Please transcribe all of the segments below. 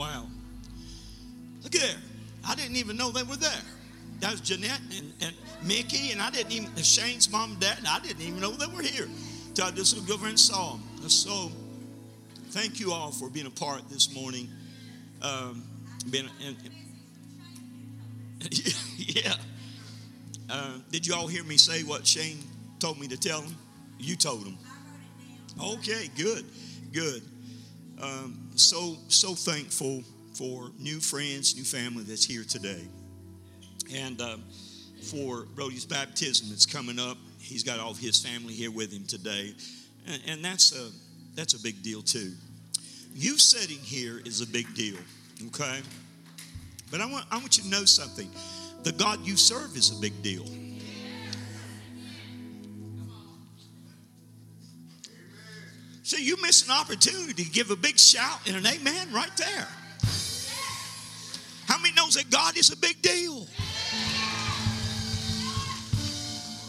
Wow. Look there. I didn't even know they were there. That was Jeanette and, and Mickey, and I didn't even, Shane's mom and dad, I didn't even know they were here. So I just go over and saw them. So thank you all for being a part this morning. Um, and, yeah. Uh, did you all hear me say what Shane told me to tell him? You told him. Okay, good, good. Um, so so thankful for new friends, new family that's here today, and uh, for Brody's baptism that's coming up. He's got all of his family here with him today, and, and that's a that's a big deal too. You sitting here is a big deal, okay? But I want I want you to know something. The God you serve is a big deal. So you miss an opportunity to give a big shout and an amen right there. How many knows that God is a big deal?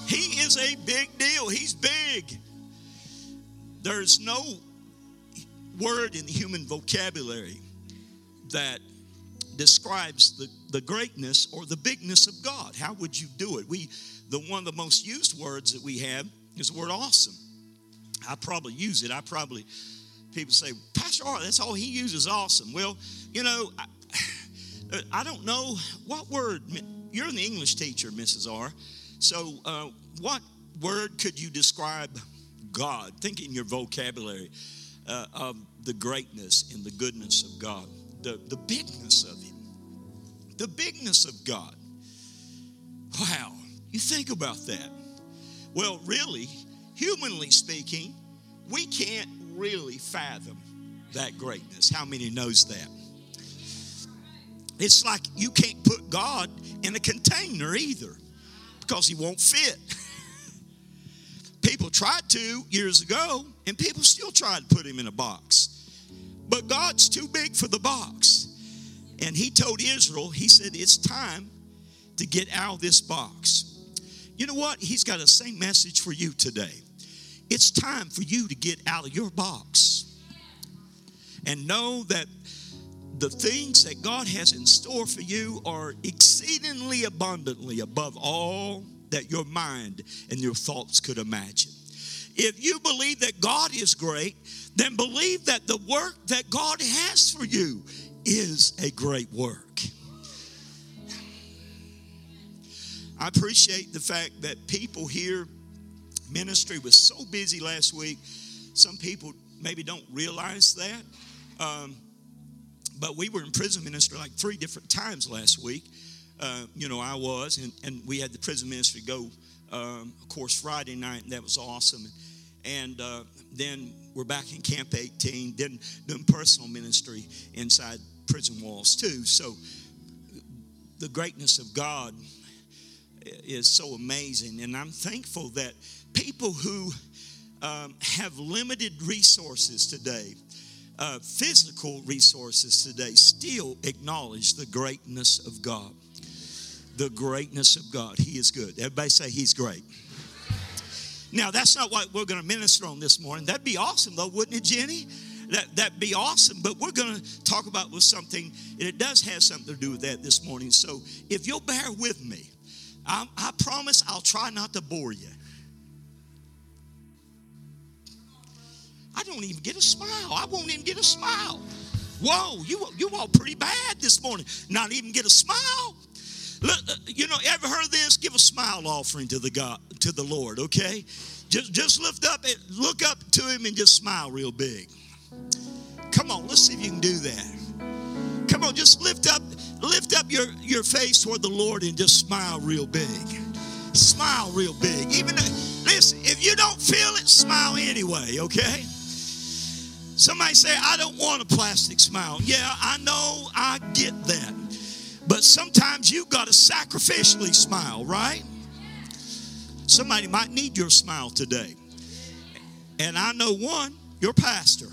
He is a big deal. He's big. There's no word in the human vocabulary that describes the, the greatness or the bigness of God. How would you do it? We the one of the most used words that we have is the word awesome. I probably use it. I probably, people say, Pastor that's all he uses, awesome. Well, you know, I, I don't know what word, you're an English teacher, Mrs. R. So, uh, what word could you describe God? Think in your vocabulary uh, of the greatness and the goodness of God, the, the bigness of Him, the bigness of God. Wow, you think about that. Well, really, humanly speaking, we can't really fathom that greatness. How many knows that? It's like you can't put God in a container either because he won't fit. people tried to years ago, and people still try to put him in a box. But God's too big for the box. And he told Israel, he said, it's time to get out of this box. You know what? He's got the same message for you today. It's time for you to get out of your box and know that the things that God has in store for you are exceedingly abundantly above all that your mind and your thoughts could imagine. If you believe that God is great, then believe that the work that God has for you is a great work. I appreciate the fact that people here Ministry was so busy last week. Some people maybe don't realize that. Um, but we were in prison ministry like three different times last week. Uh, you know, I was, and, and we had the prison ministry go, um, of course, Friday night, and that was awesome. And uh, then we're back in Camp 18, then doing personal ministry inside prison walls too. So the greatness of God is so amazing, and I'm thankful that people who um, have limited resources today, uh, physical resources today, still acknowledge the greatness of God. The greatness of God. He is good. Everybody say He's great. Now, that's not what we're going to minister on this morning. That'd be awesome, though, wouldn't it, Jenny? That, that'd be awesome. But we're going to talk about with something, and it does have something to do with that this morning. So if you'll bear with me, I, I promise I'll try not to bore you. I don't even get a smile. I won't even get a smile. Whoa, you, you all pretty bad this morning. Not even get a smile. Look, uh, you know, ever heard this? Give a smile offering to the God, to the Lord, okay? Just, just lift up and look up to Him and just smile real big. Come on, let's see if you can do that. Come on, just lift up, lift up your, your face toward the Lord and just smile real big. Smile real big. Even listen, if you don't feel it, smile anyway, okay? Somebody say, I don't want a plastic smile. Yeah, I know, I get that. But sometimes you got to sacrificially smile, right? Somebody might need your smile today. And I know one, your pastor.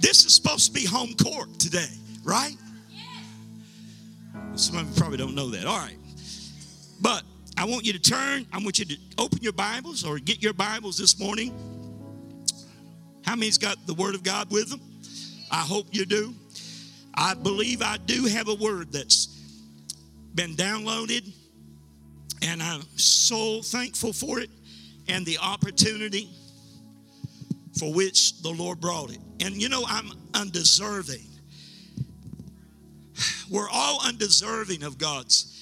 This is supposed to be home court today, right? Some of you probably don't know that. All right. But I want you to turn, I want you to open your Bibles or get your Bibles this morning. How many's got the Word of God with them? I hope you do. I believe I do have a word that's been downloaded, and I'm so thankful for it and the opportunity for which the Lord brought it. And you know, I'm undeserving. We're all undeserving of God's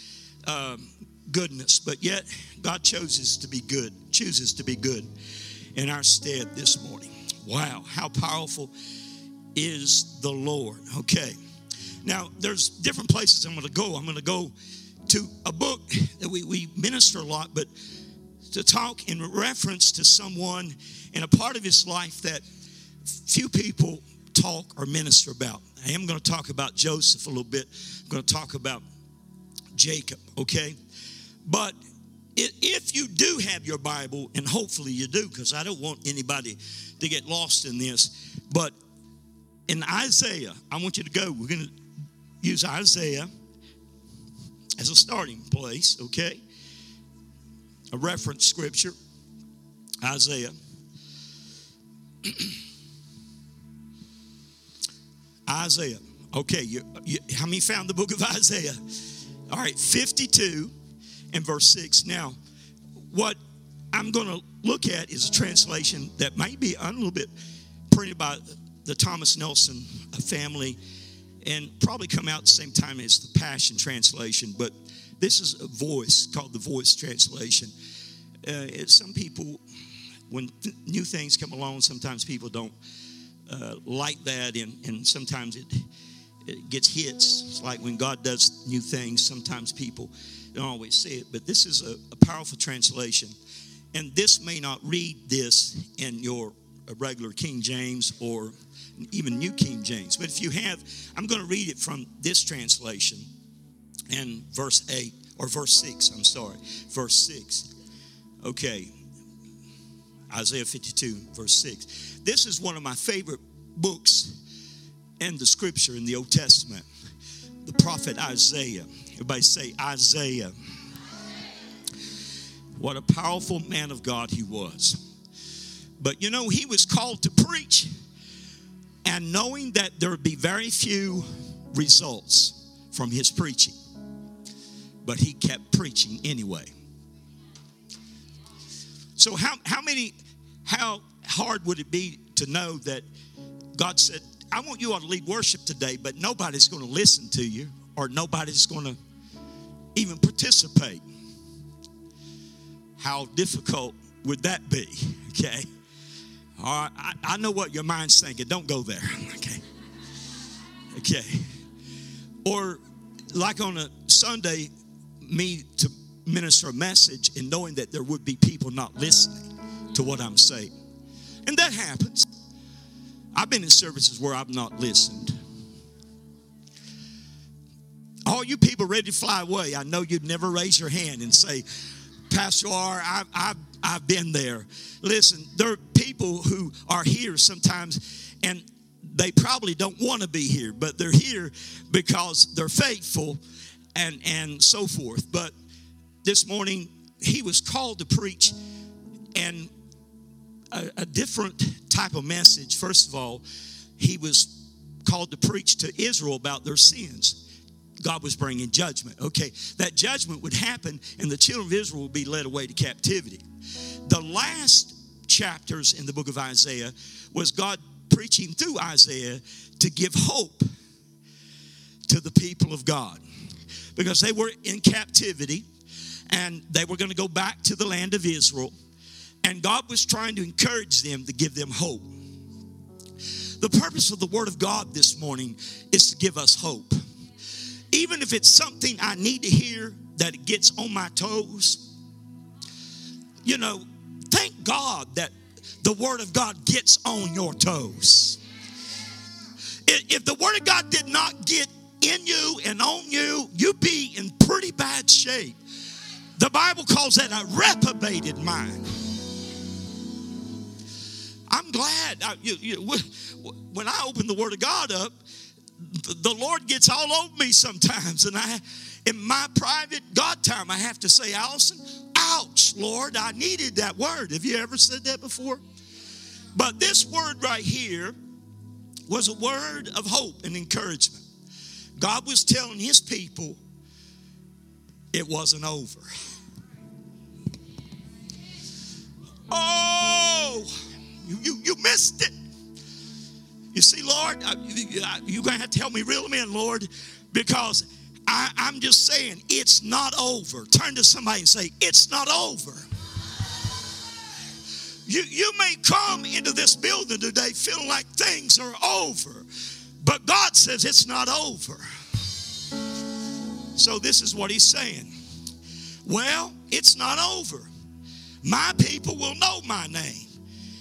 um, goodness, but yet God chooses to be good, chooses to be good in our stead this morning. Wow, how powerful is the Lord. Okay. Now, there's different places I'm going to go. I'm going to go to a book that we, we minister a lot, but to talk in reference to someone in a part of his life that few people talk or minister about. I am going to talk about Joseph a little bit. I'm going to talk about Jacob, okay? But if you do have your Bible, and hopefully you do, because I don't want anybody to get lost in this, but in Isaiah, I want you to go. We're going to use Isaiah as a starting place, okay? A reference scripture, Isaiah. Isaiah. Okay, you, you, how many found the book of Isaiah? All right, 52 and verse 6. Now, what I'm going to look at is a translation that might be a little bit printed by the Thomas Nelson family and probably come out the same time as the Passion Translation, but this is a voice called the Voice Translation. Uh, some people, when th- new things come along, sometimes people don't uh, like that, and, and sometimes it, it gets hits. It's like when God does new things, sometimes people don't always see it, but this is a, a powerful translation. And this may not read this in your regular King James or even New King James. But if you have, I'm going to read it from this translation and verse 8 or verse 6, I'm sorry, verse 6. Okay, Isaiah 52, verse 6. This is one of my favorite books in the scripture in the Old Testament. The prophet Isaiah. Everybody say Isaiah. What a powerful man of God he was. But you know, he was called to preach and knowing that there would be very few results from his preaching. But he kept preaching anyway. So how, how many, how hard would it be to know that God said, I want you all to lead worship today, but nobody's going to listen to you or nobody's going to even participate. How difficult would that be? Okay. All right, I, I know what your mind's thinking. Don't go there. Okay. Okay. Or like on a Sunday, me to minister a message and knowing that there would be people not listening to what I'm saying. And that happens. I've been in services where I've not listened. All you people ready to fly away, I know you'd never raise your hand and say, Pastor R, I've, I've, I've been there. Listen, there are people who are here sometimes and they probably don't want to be here, but they're here because they're faithful and, and so forth. But this morning, he was called to preach and a, a different type of message. First of all, he was called to preach to Israel about their sins. God was bringing judgment. Okay, that judgment would happen and the children of Israel would be led away to captivity. The last chapters in the book of Isaiah was God preaching through Isaiah to give hope to the people of God because they were in captivity and they were going to go back to the land of Israel. And God was trying to encourage them to give them hope. The purpose of the Word of God this morning is to give us hope even if it's something I need to hear that it gets on my toes, you know, thank God that the Word of God gets on your toes. If the Word of God did not get in you and on you, you'd be in pretty bad shape. The Bible calls that a reprobated mind. I'm glad I, you, you, when I open the Word of God up, the Lord gets all over me sometimes, and I, in my private God time, I have to say, Allison, ouch, Lord, I needed that word. Have you ever said that before? But this word right here was a word of hope and encouragement. God was telling his people it wasn't over. Oh, you, you, you missed it. You see, Lord, you're going to have to help me reel them in, Lord, because I, I'm just saying it's not over. Turn to somebody and say, It's not over. You, you may come into this building today feeling like things are over, but God says it's not over. So, this is what He's saying. Well, it's not over. My people will know my name.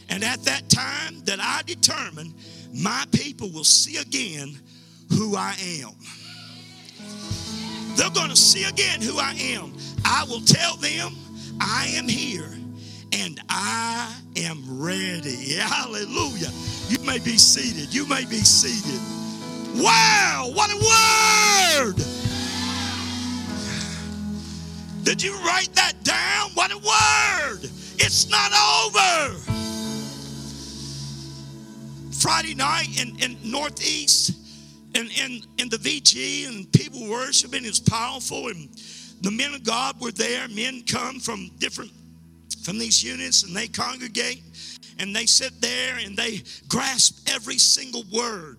And at that time that I determine, my people will see again who I am. They're going to see again who I am. I will tell them I am here and I am ready. Hallelujah. You may be seated. You may be seated. Wow, what a word! Did you write that down? What a word! It's not over. Friday night in, in Northeast, in, in, in the VG, and people worshiping is powerful, and the men of God were there. Men come from different from these units and they congregate and they sit there and they grasp every single word.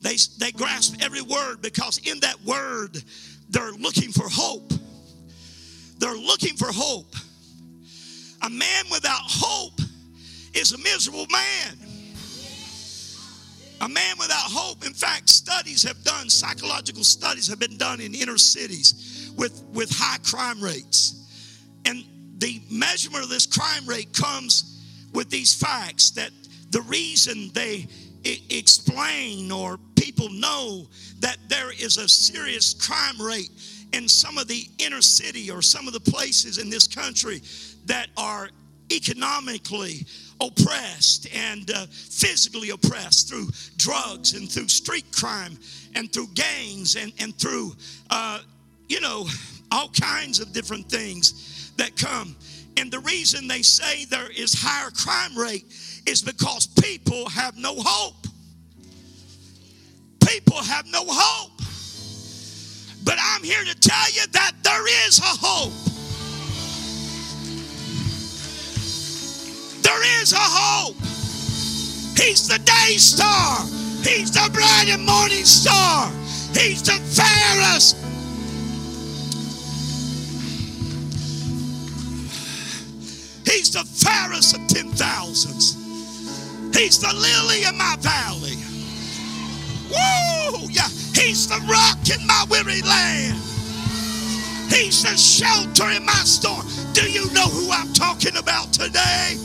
They, they grasp every word because in that word, they're looking for hope. They're looking for hope. A man without hope is a miserable man. A man without hope. In fact, studies have done, psychological studies have been done in inner cities with, with high crime rates. And the measurement of this crime rate comes with these facts that the reason they explain or people know that there is a serious crime rate in some of the inner city or some of the places in this country that are economically oppressed and uh, physically oppressed through drugs and through street crime and through gangs and, and through, uh, you know, all kinds of different things that come. And the reason they say there is higher crime rate is because people have no hope. People have no hope. But I'm here to tell you that there is a hope. There is a hope. He's the day star. He's the bright and morning star. He's the fairest the fairest of ten thousands. He's the lily in my valley. Woo! Yeah, he's the rock in my weary land. He's the shelter in my storm. Do you know who I'm talking about today?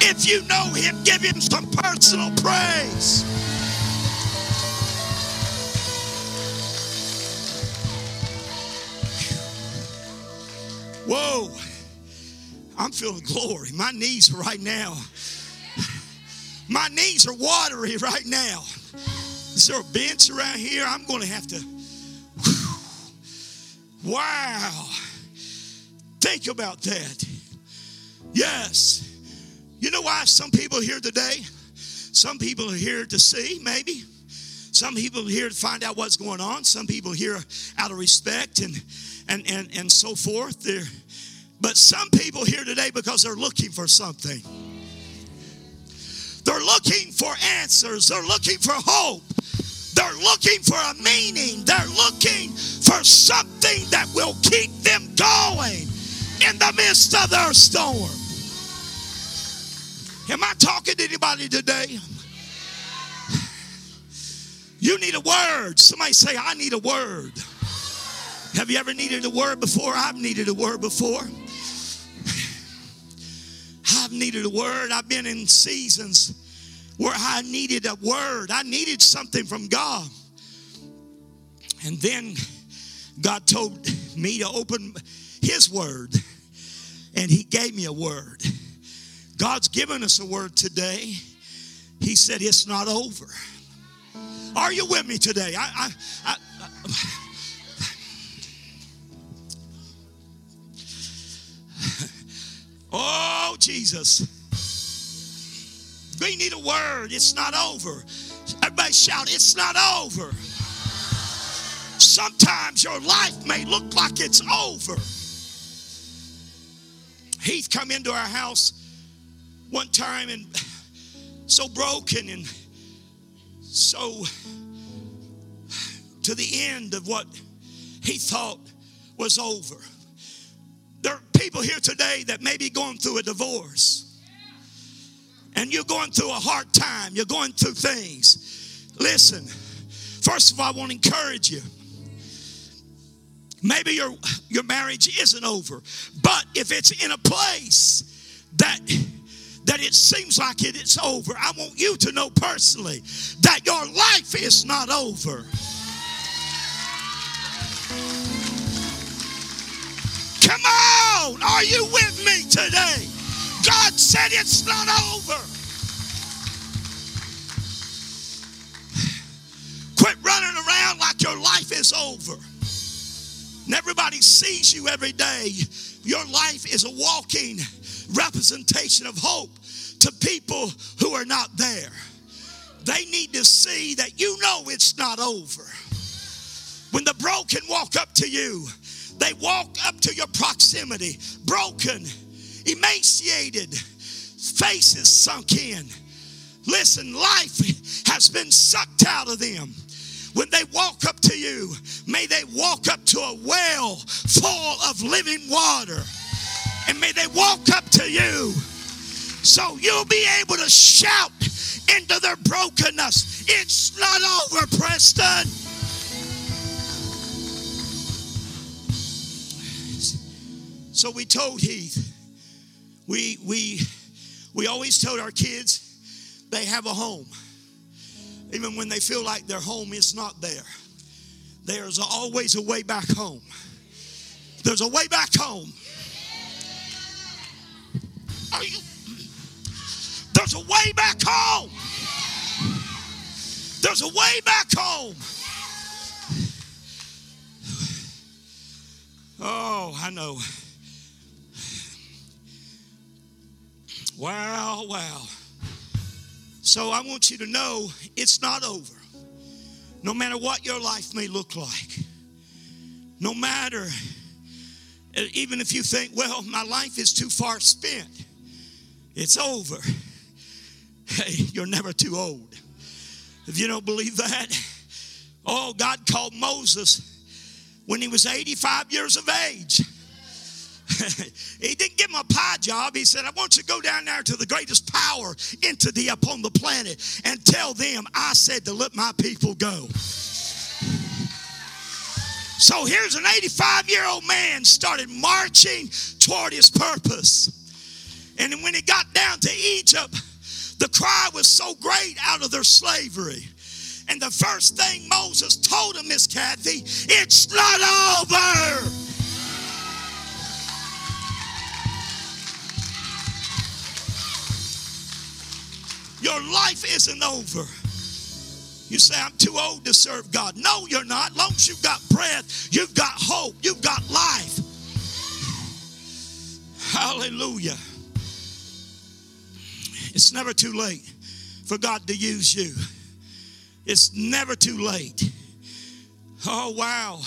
If you know him, give him some personal praise. Whoa. I'm feeling glory. My knees right now. My knees are watery right now. Is there a bench around here? I'm going to have to. Wow. Think about that. Yes. You know why some people here today? Some people are here to see, maybe. Some people are here to find out what's going on. Some people here out of respect and and and, and so forth. They're but some people here today because they're looking for something. They're looking for answers. They're looking for hope. They're looking for a meaning. They're looking for something that will keep them going in the midst of their storm. Am I talking to anybody today? You need a word. Somebody say, I need a word. Have you ever needed a word before? I've needed a word before. I've needed a word. I've been in seasons where I needed a word. I needed something from God. And then God told me to open His word, and He gave me a word. God's given us a word today. He said, It's not over. Are you with me today? I, I, I Oh, Jesus. We need a word. It's not over. Everybody shout, It's not over. Sometimes your life may look like it's over. Heath come into our house one time and so broken and so to the end of what he thought was over. There are people here today that may be going through a divorce. And you're going through a hard time. You're going through things. Listen, first of all, I want to encourage you. Maybe your, your marriage isn't over, but if it's in a place that that it seems like it is over, I want you to know personally that your life is not over. Come on, are you with me today? God said it's not over. Quit running around like your life is over. And everybody sees you every day. Your life is a walking representation of hope to people who are not there. They need to see that you know it's not over. When the broken walk up to you, they walk up to your proximity, broken, emaciated, faces sunk in. Listen, life has been sucked out of them. When they walk up to you, may they walk up to a well full of living water. And may they walk up to you so you'll be able to shout into their brokenness. It's not over, Preston. So we told Heath, we we we always told our kids they have a home. Even when they feel like their home is not there. There's always a way back home. There's a way back home. You? There's a way back home. There's a way back home. Oh, I know. Wow, wow. So I want you to know it's not over. No matter what your life may look like. No matter, eh, even if you think, well, my life is too far spent, it's over. Hey, you're never too old. If you don't believe that, oh, God called Moses when he was 85 years of age. He didn't give him a pie job. He said, I want you to go down there to the greatest power entity upon the planet and tell them I said to let my people go. So here's an 85 year old man started marching toward his purpose. And when he got down to Egypt, the cry was so great out of their slavery. And the first thing Moses told him, Miss Kathy, it's not over. Your life isn't over. You say, I'm too old to serve God. No, you're not. Long as you've got breath, you've got hope, you've got life. Hallelujah. It's never too late for God to use you. It's never too late. Oh, wow.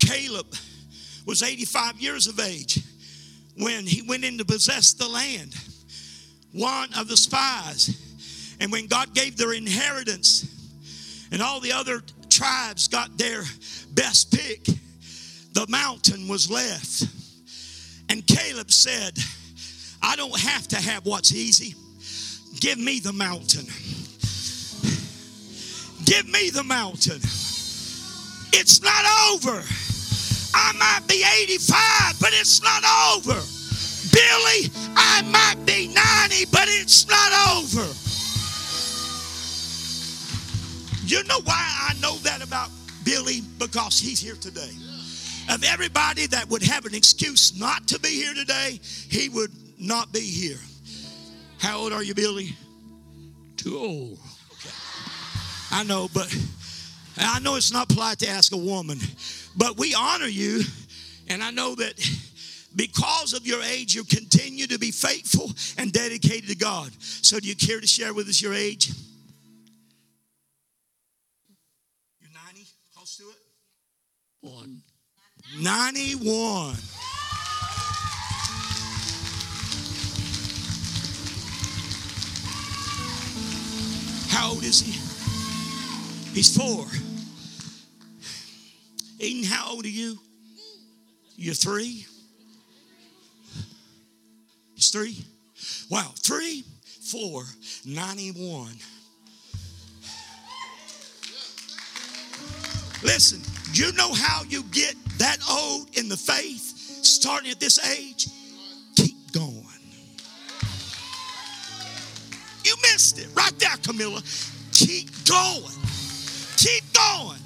Caleb was 85 years of age when he went in to possess the land one of the spies. And when God gave their inheritance, and all the other tribes got their best pick, the mountain was left. And Caleb said, I don't have to have what's easy. Give me the mountain. Give me the mountain. It's not over. I might be 85, but it's not over. Billy, I might be 90, but it's not over. You know why I know that about Billy? Because he's here today. Of everybody that would have an excuse not to be here today, he would not be here. How old are you, Billy? Too old. Okay. I know, but I know it's not polite to ask a woman, but we honor you, and I know that because of your age, you continue to be faithful and dedicated to God. So, do you care to share with us your age? You're 90, close to it? One. 91. How old is he? He's four. Eden, how old are you? You're three? Three? Wow, three, four, 91. Listen, you know how you get that old in the faith, starting at this age? Keep going. You missed it right there, Camilla. Keep going. Keep going.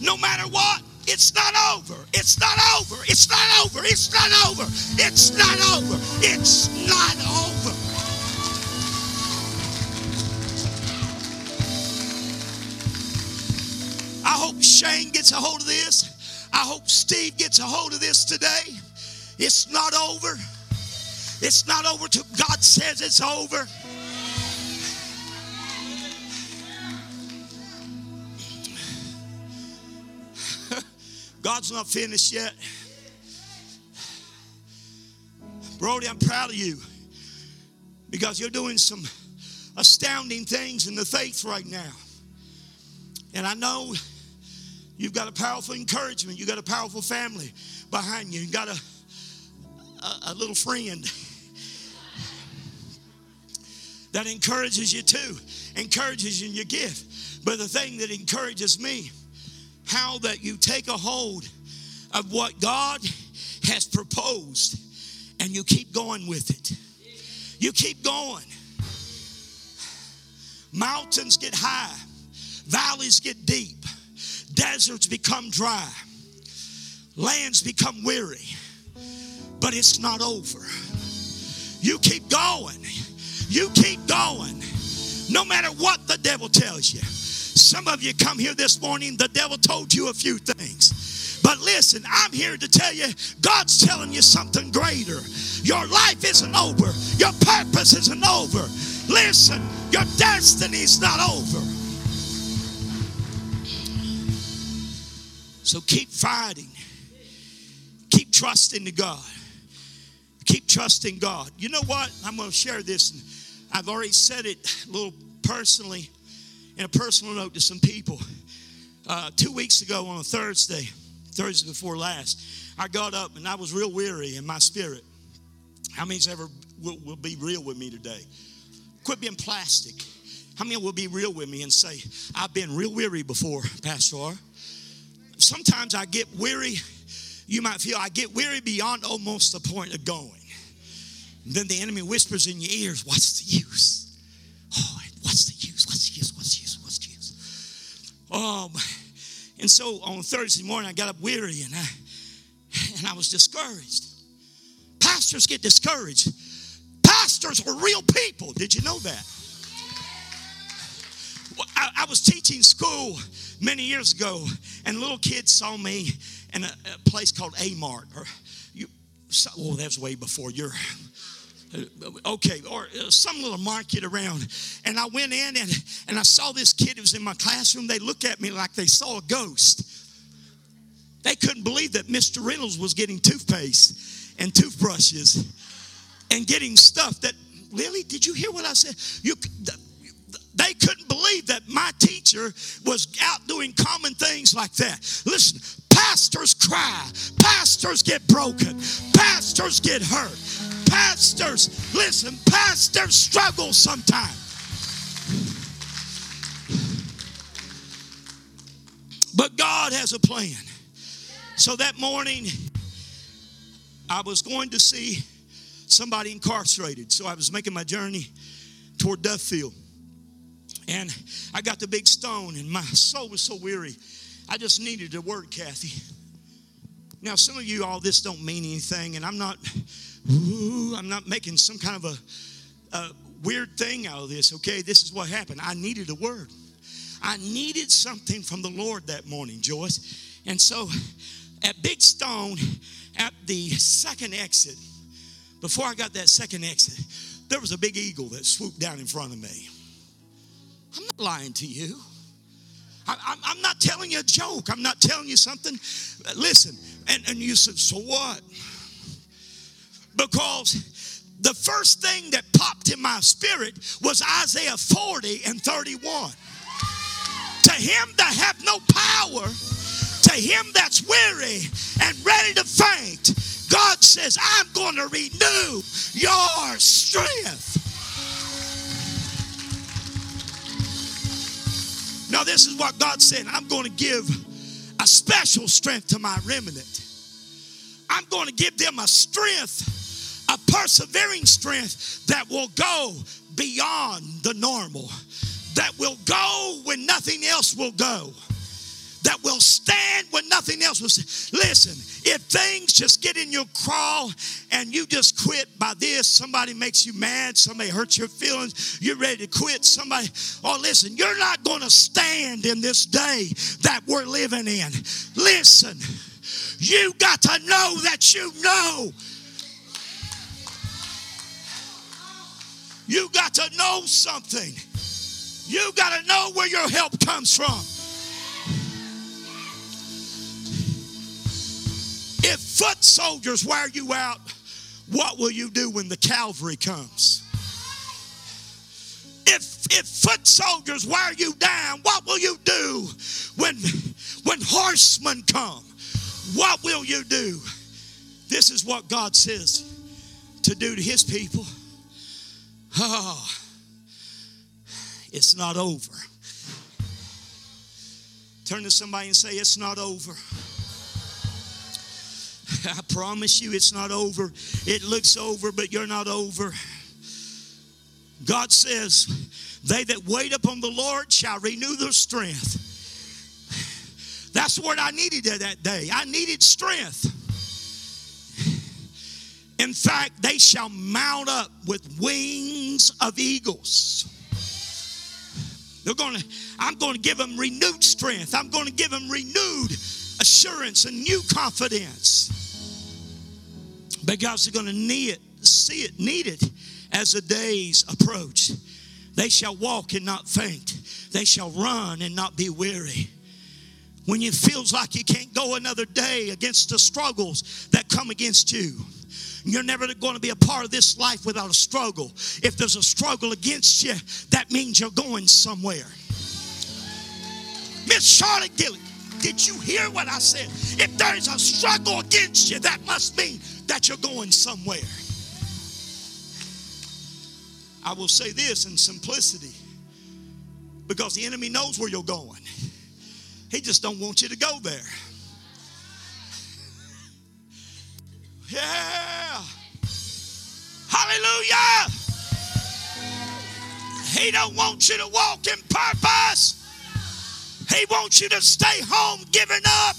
No matter what, it's not over. It's not over. It's not over. It's not over. It's not over. It's not over. I hope Shane gets a hold of this. I hope Steve gets a hold of this today. It's not over. It's not over till God says it's over. God's not finished yet. Brody, I'm proud of you because you're doing some astounding things in the faith right now. And I know you've got a powerful encouragement. You've got a powerful family behind you. You've got a, a, a little friend that encourages you too, encourages you in your gift. But the thing that encourages me how that you take a hold of what God has proposed and you keep going with it. You keep going. Mountains get high, valleys get deep, deserts become dry, lands become weary, but it's not over. You keep going. You keep going. No matter what the devil tells you. Some of you come here this morning, the devil told you a few things. But listen, I'm here to tell you, God's telling you something greater. Your life isn't over, your purpose isn't over. Listen, your destiny's not over. So keep fighting, keep trusting to God. Keep trusting God. You know what? I'm going to share this. I've already said it a little personally in a personal note to some people. Uh, two weeks ago on a Thursday, Thursday before last, I got up and I was real weary in my spirit. How many's ever will, will be real with me today? Quit being plastic. How many will be real with me and say, I've been real weary before, Pastor? Sometimes I get weary. You might feel I get weary beyond almost the point of going. And then the enemy whispers in your ears, What's the use? Oh, what's the use? What's the use? What's the use? Um, and so on Thursday morning, I got up weary and I and I was discouraged. Pastors get discouraged. Pastors are real people. Did you know that? I, I was teaching school many years ago, and little kids saw me in a, a place called A Mart. Or you, so, oh, that was way before your okay, or uh, some little market around. And I went in and, and I saw this kid who was in my classroom. They looked at me like they saw a ghost. They couldn't believe that Mr. Reynolds was getting toothpaste and toothbrushes and getting stuff that, Lily, did you hear what I said? You, they couldn't believe that my teacher was out doing common things like that. Listen, pastors cry, pastors get broken, pastors get hurt, pastors, listen, pastors struggle sometimes. But God has a plan. So that morning, I was going to see somebody incarcerated. So I was making my journey toward Duffield. And I got the big stone, and my soul was so weary. I just needed a word, Kathy. Now, some of you, all this don't mean anything, and I'm not, ooh, I'm not making some kind of a, a weird thing out of this. Okay, this is what happened. I needed a word. I needed something from the Lord that morning, Joyce. And so at Big Stone, at the second exit, before I got that second exit, there was a big eagle that swooped down in front of me. I'm not lying to you. I, am not telling you a joke. I'm not telling you something. Listen, and, and you said, so what? Because the first thing that popped in my spirit was Isaiah 40 and 31. To him that have no power, to him that's weary and ready to faint, God says, I'm going to renew your strength. Now, this is what God said I'm going to give a special strength to my remnant. I'm going to give them a strength, a persevering strength that will go beyond the normal, that will go when nothing else will go that will stand when nothing else will. Listen, if things just get in your crawl and you just quit by this, somebody makes you mad, somebody hurts your feelings, you're ready to quit, somebody, oh, listen, you're not going to stand in this day that we're living in. Listen, you got to know that you know. You got to know something. You got to know where your help comes from. If foot soldiers wear you out, what will you do when the cavalry comes? If, if foot soldiers wear you down, what will you do when, when horsemen come? What will you do? This is what God says to do to his people. Oh, it's not over. Turn to somebody and say, It's not over. I promise you it's not over. It looks over, but you're not over. God says, They that wait upon the Lord shall renew their strength. That's what I needed that day. I needed strength. In fact, they shall mount up with wings of eagles. They're going to, I'm going to give them renewed strength. I'm going to give them renewed assurance and new confidence. But God's going to need it, see it, need it as the days approach. They shall walk and not faint. They shall run and not be weary. When it feels like you can't go another day against the struggles that come against you, you're never going to be a part of this life without a struggle. If there's a struggle against you, that means you're going somewhere. Miss Charlotte Gilly, did you hear what I said? If there's a struggle against you, that must mean that you're going somewhere. I will say this in simplicity because the enemy knows where you're going. He just don't want you to go there. Yeah. Hallelujah. He don't want you to walk in purpose. He wants you to stay home giving up,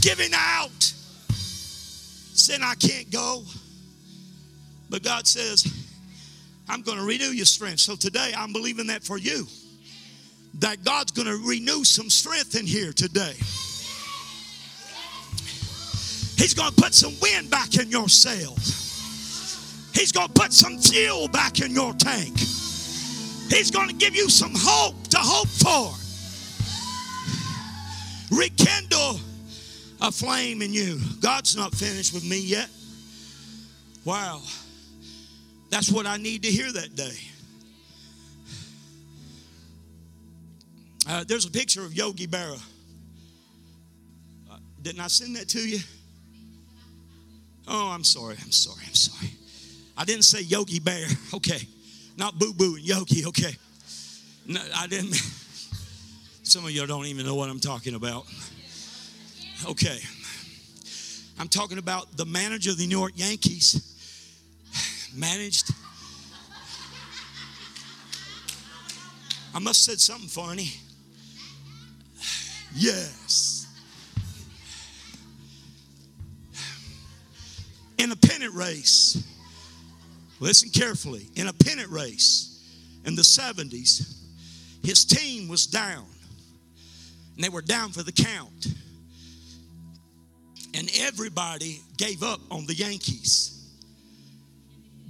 giving out saying, I can't go. But God says, I'm going to renew your strength. So today, I'm believing that for you. That God's going to renew some strength in here today. He's going to put some wind back in your sails. He's going to put some fuel back in your tank. He's going to give you some hope to hope for. Rekindle a flame in you. God's not finished with me yet. Wow. That's what I need to hear that day. Uh, there's a picture of Yogi Berra. Uh, didn't I send that to you? Oh, I'm sorry. I'm sorry. I'm sorry. I didn't say Yogi Bear. Okay. Not Boo Boo and Yogi. Okay. No, I didn't. Some of y'all don't even know what I'm talking about. Okay. I'm talking about the manager of the New York Yankees managed. I must have said something funny. Yes. In a pennant race, listen carefully, in a pennant race in the 70s, his team was down. And they were down for the count and everybody gave up on the Yankees.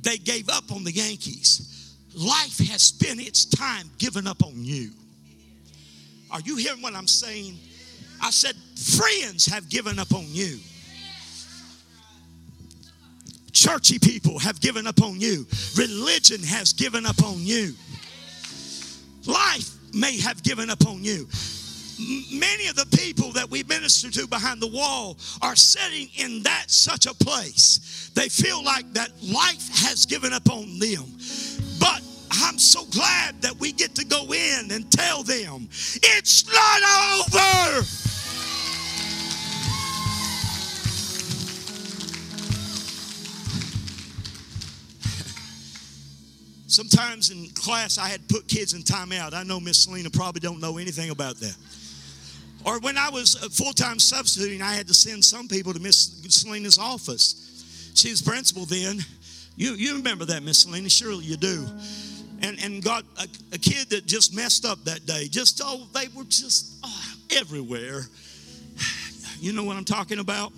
They gave up on the Yankees. Life has spent its time giving up on you. Are you hearing what I'm saying? I said, friends have given up on you. Churchy people have given up on you. Religion has given up on you. Life may have given up on you. Many of the people that we minister to behind the wall are sitting in that such a place. They feel like that life has given up on them. But I'm so glad that we get to go in and tell them it's not over. Sometimes in class, I had to put kids in timeout. I know Miss Selena probably don't know anything about that. Or when I was uh, full time substituting, I had to send some people to Miss Selena's office. She was principal then. You, you remember that, Miss Selena? Surely you do. And, and got a, a, kid that just messed up that day. Just, oh, they were just oh, everywhere. You know what I'm talking about?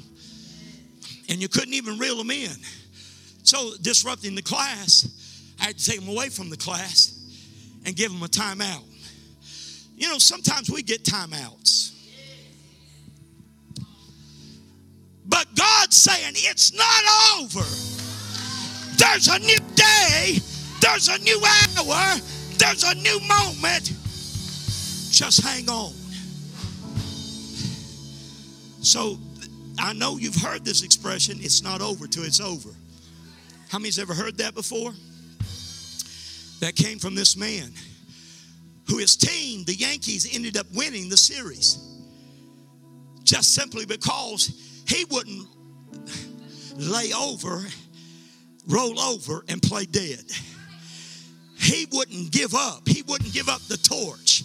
And you couldn't even reel them in. So, disrupting the class, I had to take them away from the class and give them a timeout. You know, sometimes we get timeouts. But God's saying it's not over. There's a new day, there's a new hour, there's a new moment. Just hang on. So I know you've heard this expression, it's not over till it's over. How many's ever heard that before? That came from this man who his team, the Yankees, ended up winning the series just simply because he wouldn't lay over, roll over, and play dead. He wouldn't give up. He wouldn't give up the torch.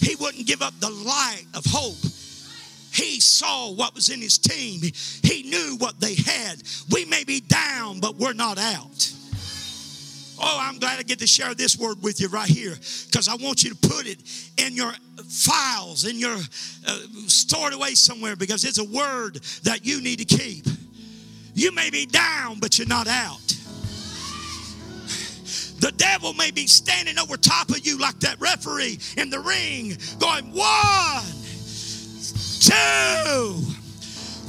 He wouldn't give up the light of hope. He saw what was in his team. He knew what they had. We may be down, but we're not out. Oh, I'm glad I get to share this word with you right here because I want you to put it in your files, in your uh, stored away somewhere because it's a word that you need to keep. You may be down, but you're not out. The devil may be standing over top of you like that referee in the ring, going one, two,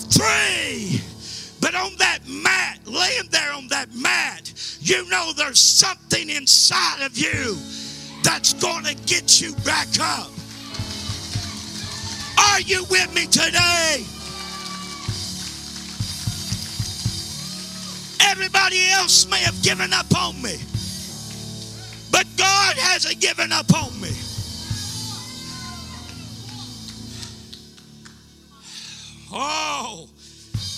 three. But on that mat, laying there on that mat, you know there's something inside of you that's going to get you back up. Are you with me today? Everybody else may have given up on me, but God hasn't given up on me. Oh,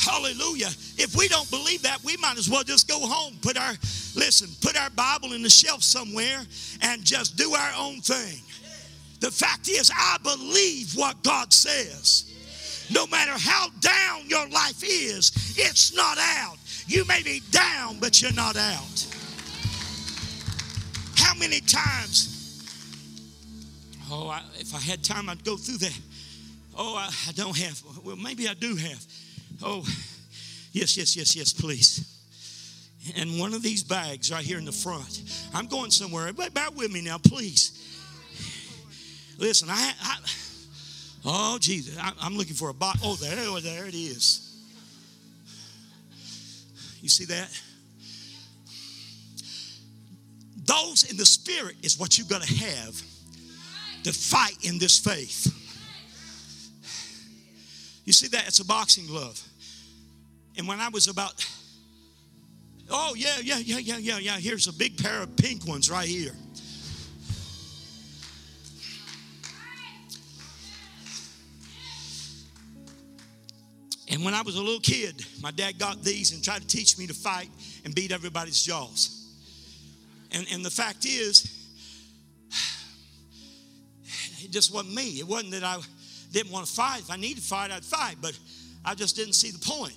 Hallelujah. If we don't believe that, we might as well just go home, put our, listen, put our Bible in the shelf somewhere and just do our own thing. The fact is, I believe what God says. No matter how down your life is, it's not out. You may be down, but you're not out. How many times? Oh, I, if I had time, I'd go through that. Oh, I, I don't have. Well, maybe I do have. Oh, yes, yes, yes, yes, please. And one of these bags right here in the front. I'm going somewhere. But bear with me now, please. Listen, I, I oh Jesus, I, am looking for a box. Oh, there, oh, there it is. You see that? Those in the spirit is what you're to have to fight in this faith. You see that? It's a boxing glove. And when I was about, oh, yeah, yeah, yeah, yeah, yeah, yeah, here's a big pair of pink ones right here. And when I was a little kid, my dad got these and tried to teach me to fight and beat everybody's jaws. And, and the fact is, it just wasn't me. It wasn't that I didn't want to fight. If I needed to fight, I'd fight, but I just didn't see the point.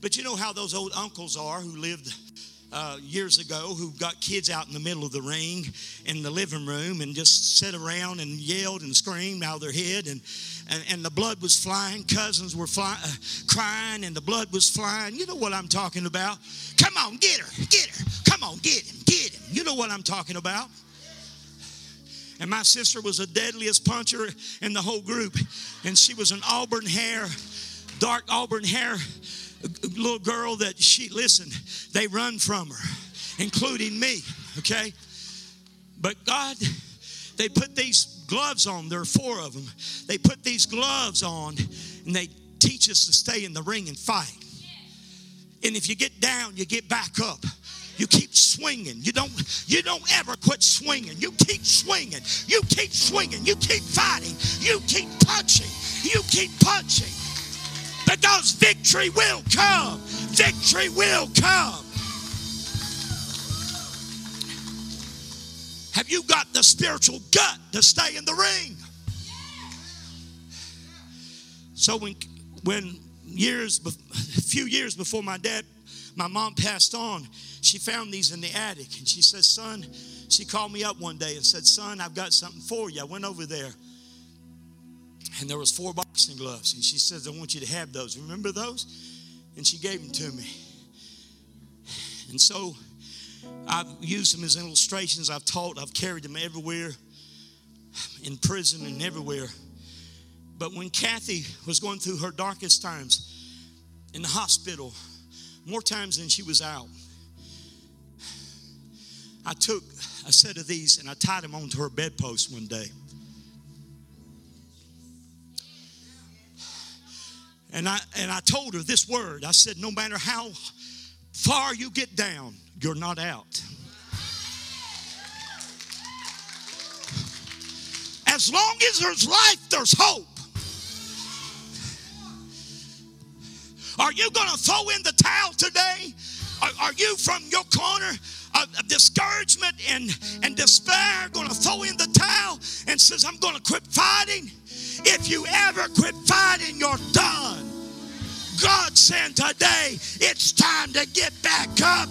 But you know how those old uncles are who lived uh, years ago who got kids out in the middle of the ring in the living room and just sat around and yelled and screamed out of their head and, and, and the blood was flying. Cousins were fly, uh, crying and the blood was flying. You know what I'm talking about. Come on, get her, get her. Come on, get him, get him. You know what I'm talking about. And my sister was the deadliest puncher in the whole group. And she was an auburn hair, dark auburn hair little girl that she, listen, they run from her, including me, okay? But God, they put these gloves on. There are four of them. They put these gloves on and they teach us to stay in the ring and fight. And if you get down, you get back up. You keep swinging. You don't you don't ever quit swinging. You keep swinging. You keep swinging. You keep fighting. You keep punching. You keep punching because victory will come. Victory will come. Have you got the spiritual gut to stay in the ring? So when when years a few years before my dad my mom passed on, she found these in the attic and she says, "Son, she called me up one day and said, "Son, I've got something for you." I went over there and there was four boxing gloves and she says i want you to have those. Remember those? And she gave them to me. And so i've used them as illustrations. I've taught i've carried them everywhere in prison and everywhere. But when kathy was going through her darkest times in the hospital more times than she was out i took a set of these and i tied them onto her bedpost one day And I, and I told her this word. I said, no matter how far you get down, you're not out. As long as there's life, there's hope. Are you going to throw in the towel today? Are, are you from your corner of, discouragement and, and despair going to throw in the towel and says, I'm going to quit fighting? If you ever quit fighting, you're done. God saying today, it's time to get back up.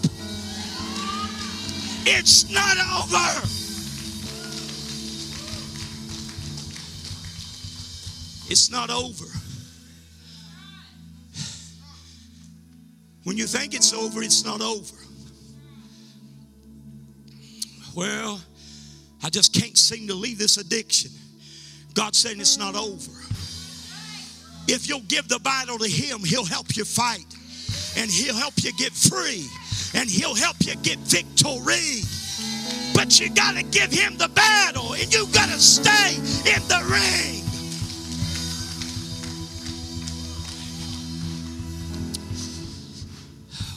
It's not over. It's not over. When you think it's over, it's not over. Well, I just can't seem to leave this addiction. God's saying it's not over. If you'll give the battle to Him, He'll help you fight and He'll help you get free and He'll help you get victory. But you got to give Him the battle and you got to stay in the ring.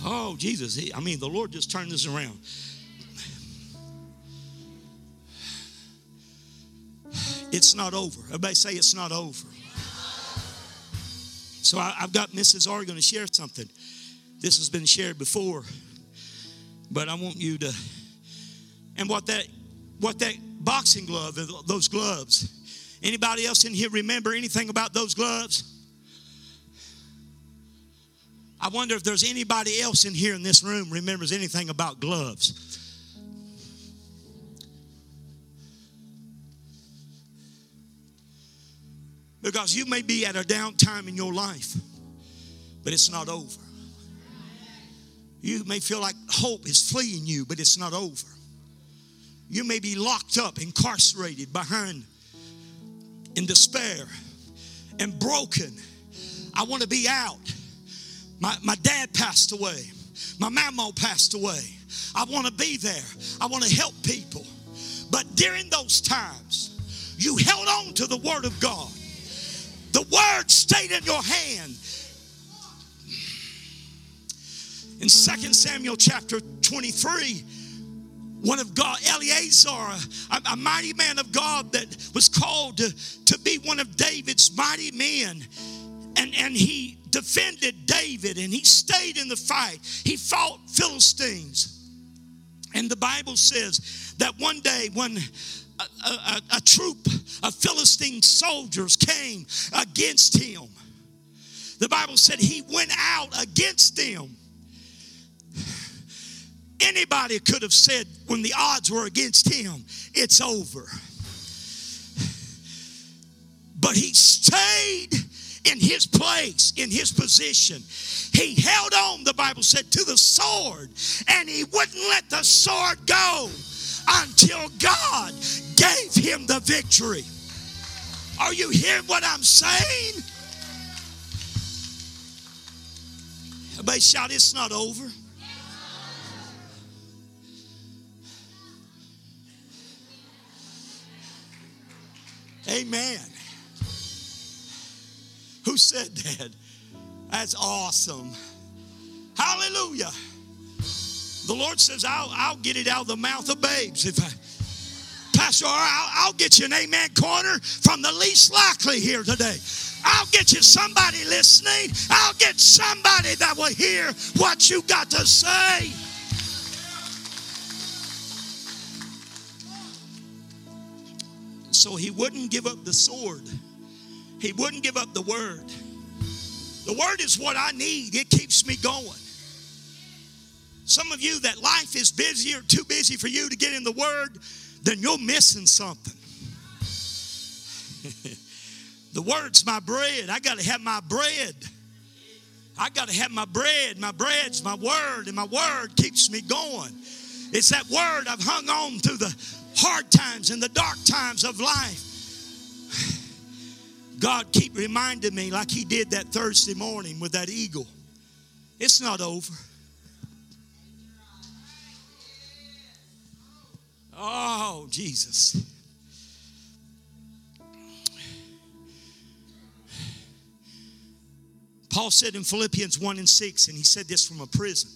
Oh, Jesus. I mean, the Lord just turned this around. It's not over. Everybody say it's not over. So I, have got Mrs. R going to share something. This has been shared before, but I want you to. And what that, what that boxing glove, those gloves. Anybody else in here remember anything about those gloves? I wonder if there's anybody else in here in this room remembers anything about gloves. Because you may be at a down time in your life, but it's not over. You may feel like hope is fleeing you, but it's not over. You may be locked up, incarcerated behind in despair and broken. I want to be out. My, my dad passed away. My mama passed away. I want to be there. I want to help people. But during those times, you held on to the Word of God. The word stayed in your hand. In 2 Samuel chapter 23, one of God, Eleazar, a, a, mighty man of God that was called to, to be one of David's mighty men. And, and he defended David and he stayed in the fight. He fought Philistines. And the Bible says that one day when a, a, a troop of Philistine soldiers came against him. The Bible said he went out against them. Anybody could have said when the odds were against him, it's over. But he stayed in his place, in his position. He held on, the Bible said, to the sword, and he wouldn't let the sword go until God gave him the victory. Are you hearing what I'm saying? Everybody shout, It's not over. Amen. Who said that? That's awesome. Hallelujah. The Lord says, I'll, I'll get it out of the mouth of babes. If I, Pastor, I'll, I'll get you an amen corner from the least likely here today. I'll get you somebody listening. I'll get somebody that will hear what you got to say. So he wouldn't give up the sword. He wouldn't give up the word. The word is what I need, it keeps me going. Some of you that life is busy or too busy for you to get in the word, then you're missing something. the word's my bread. I got to have my bread. I got to have my bread. My bread's my word, and my word keeps me going. It's that word I've hung on through the hard times and the dark times of life. God keep reminding me like he did that Thursday morning with that eagle. It's not over. Oh, Jesus. Paul said in Philippians 1 and 6, and he said this from a prison.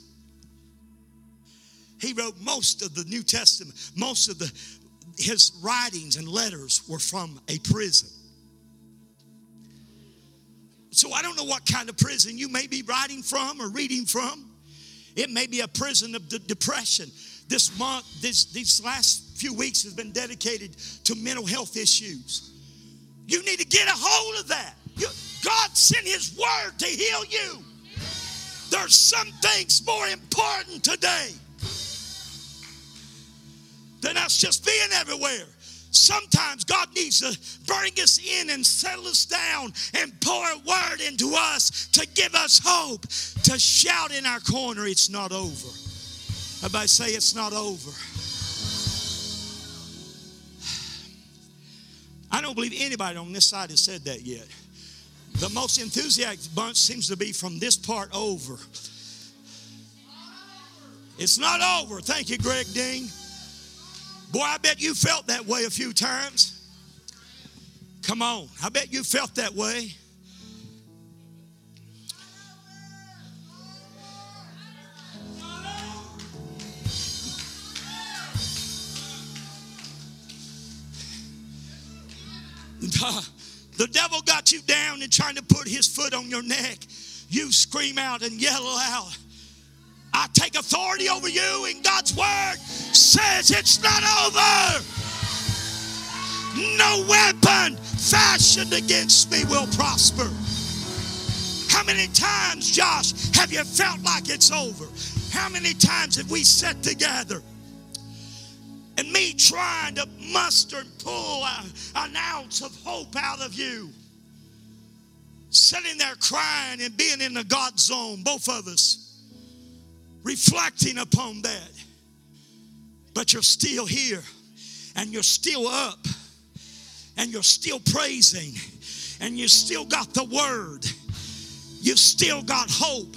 He wrote most of the New Testament, most of the his writings and letters were from a prison. So I don't know what kind of prison you may be writing from or reading from. It may be a prison of de- depression. This month, this, these last few weeks has been dedicated to mental health issues. You need to get a hold of that. You, God sent His word to heal you. There's some things more important today than us just being everywhere. Sometimes God needs to bring us in and settle us down and pour a word into us to give us hope, to shout in our corner, it's not over. Everybody say it's not over. I don't believe anybody on this side has said that yet. The most enthusiastic bunch seems to be from this part over. It's not over. Thank you, Greg Dean. Boy, I bet you felt that way a few times. Come on, I bet you felt that way. The devil got you down and trying to put his foot on your neck. You scream out and yell out. I take authority over you, and God's word says it's not over. No weapon fashioned against me will prosper. How many times, Josh, have you felt like it's over? How many times have we sat together and me trying to muster and pull a, an ounce of hope out of you? Sitting there crying and being in the God zone, both of us reflecting upon that. But you're still here and you're still up and you're still praising and you still got the word. You've still got hope.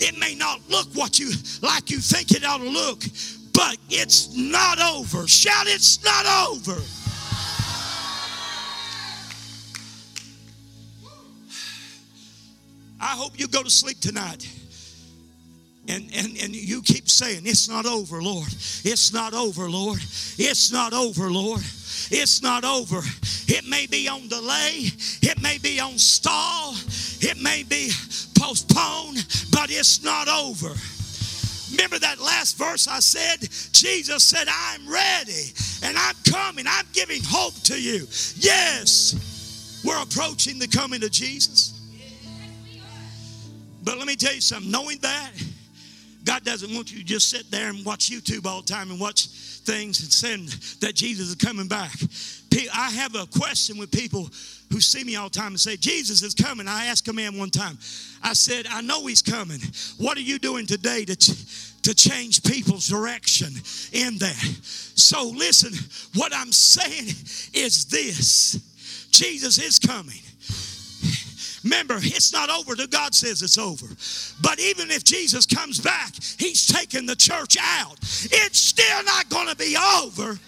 It may not look what you like you think it ought to look, but it's not over. Shout, it's not over. I hope you go to sleep tonight and, and, and you keep saying, It's not over, Lord. It's not over, Lord. It's not over, Lord. It's not over. It may be on delay, it may be on stall, it may be postponed, but it's not over. Remember that last verse I said? Jesus said, I'm ready and I'm coming. I'm giving hope to you. Yes, we're approaching the coming of Jesus. But let me tell you something knowing that, God doesn't want you to just sit there and watch YouTube all the time and watch things and saying that Jesus is coming back. I have a question with people who see me all the time and say, Jesus is coming. I asked a man one time, I said, I know he's coming. What are you doing today to, ch- to change people's direction in that? So listen, what I'm saying is this Jesus is coming. Remember, it's not over till God says it's over. But even if Jesus comes back, He's taking the church out. It's still not going to be over.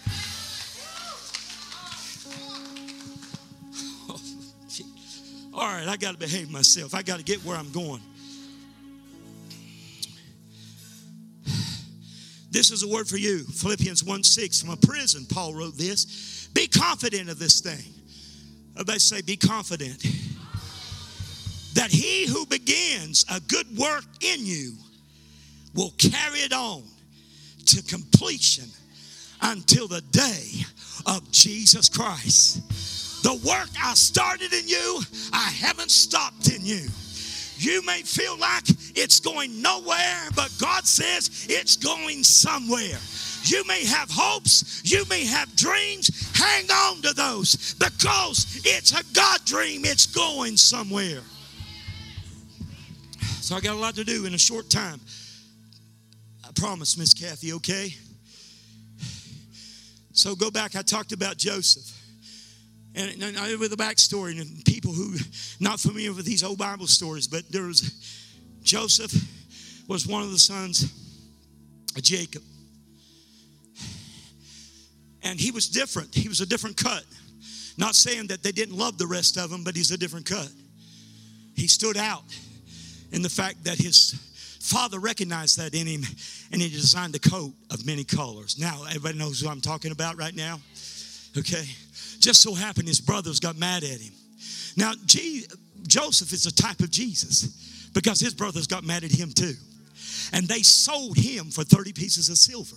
All right, I got to behave myself. I got to get where I'm going. This is a word for you. Philippians 1 6 from a prison, Paul wrote this. Be confident of this thing. Everybody say, Be confident that he who begins a good work in you will carry it on to completion until the day of Jesus Christ. The work I started in you, I haven't stopped in you. You may feel like it's going nowhere, but God says it's going somewhere. You may have hopes, you may have dreams. Hang on to those because it's a God dream, it's going somewhere. So I got a lot to do in a short time. I promise, Miss Kathy, okay? So go back. I talked about Joseph. And, and with the backstory, and people who not familiar with these old Bible stories, but there was Joseph was one of the sons of Jacob. And he was different. He was a different cut. Not saying that they didn't love the rest of them, but he's a different cut. He stood out in the fact that his father recognized that in him and he designed a coat of many colors. Now, everybody knows who I'm talking about right now? Okay? Just so happened his brothers got mad at him. Now, G- Joseph is a type of Jesus because his brothers got mad at him too. And they sold him for 30 pieces of silver.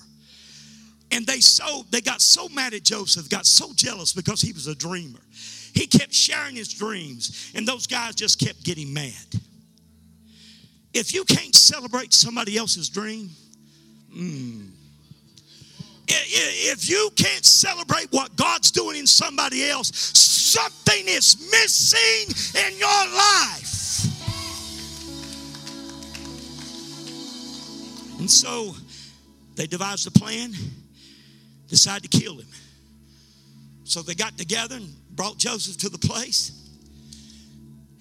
And they sold, they got so mad at Joseph, got so jealous because he was a dreamer. He kept sharing his dreams, and those guys just kept getting mad. If you can't celebrate somebody else's dream, mm, if you can't celebrate what God's doing in somebody else, something is missing in your life. And so they devised a plan, decided to kill him. So they got together and brought Joseph to the place,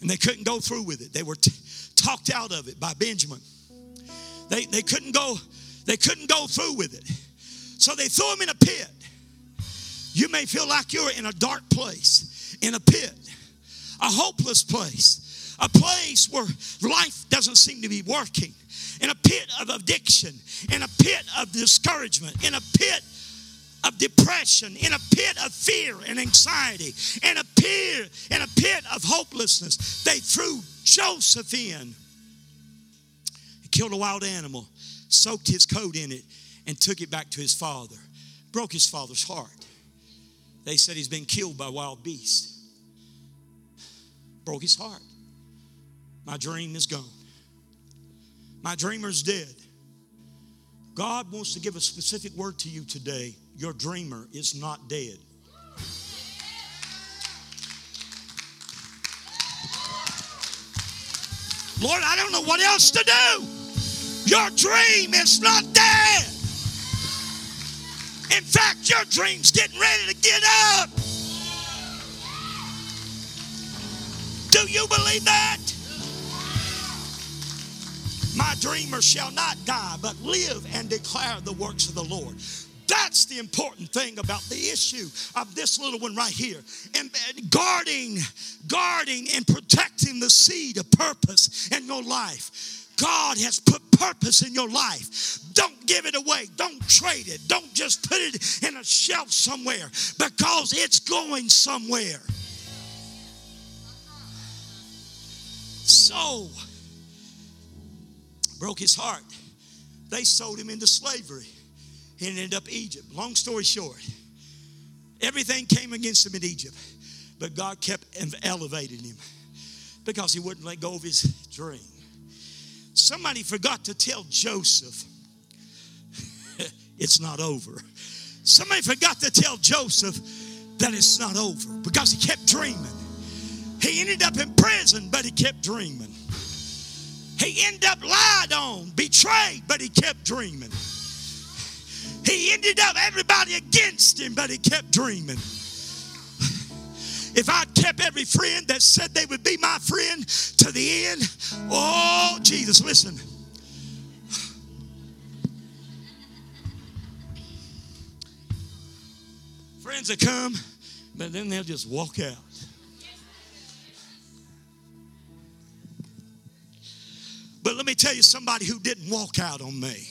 and they couldn't go through with it. They were. T- talked out of it by Benjamin. They, they couldn't go, they couldn't go through with it. So they threw him in a pit. You may feel like you're in a dark place, in a pit, a hopeless place, a place where life doesn't seem to be working, in a pit of addiction, in a pit of discouragement, in a pit of depression, in a pit of fear and anxiety, in a pit, in a pit of hopelessness. They threw Joseph in. He killed a wild animal, soaked his coat in it, and took it back to his father. Broke his father's heart. They said he's been killed by wild beasts. Broke his heart. My dream is gone. My dreamer's dead. God wants to give a specific word to you today. Your dreamer is not dead. Lord, I don't know what else to do. Your dream is not dead. In fact, your dream's getting ready to get up. Do you believe that? My dreamer shall not die, but live and declare the works of the Lord. That's the important thing about the issue of this little one right here. And, guarding, guarding, and protecting the seed of purpose in your life. God has put purpose in your life. Don't give it away. Don't trade it. Don't just put it in a shelf somewhere because it's going somewhere. So, broke his heart. They sold him into slavery. He ended up Egypt. Long story short, everything came against him in Egypt, but God kept elevating him because he wouldn't let go of his dream. Somebody forgot to tell Joseph it's not over. Somebody forgot to tell Joseph that it's not over because he kept dreaming. He ended up in prison, but he kept dreaming. He ended up lied on, betrayed, but he kept dreaming. He ended up everybody against him, but he kept dreaming. If I'd kept every friend that said they would be my friend to the end, oh, Jesus, listen. Friends that come, but then they'll just walk out. But let me tell you somebody who didn't walk out on me.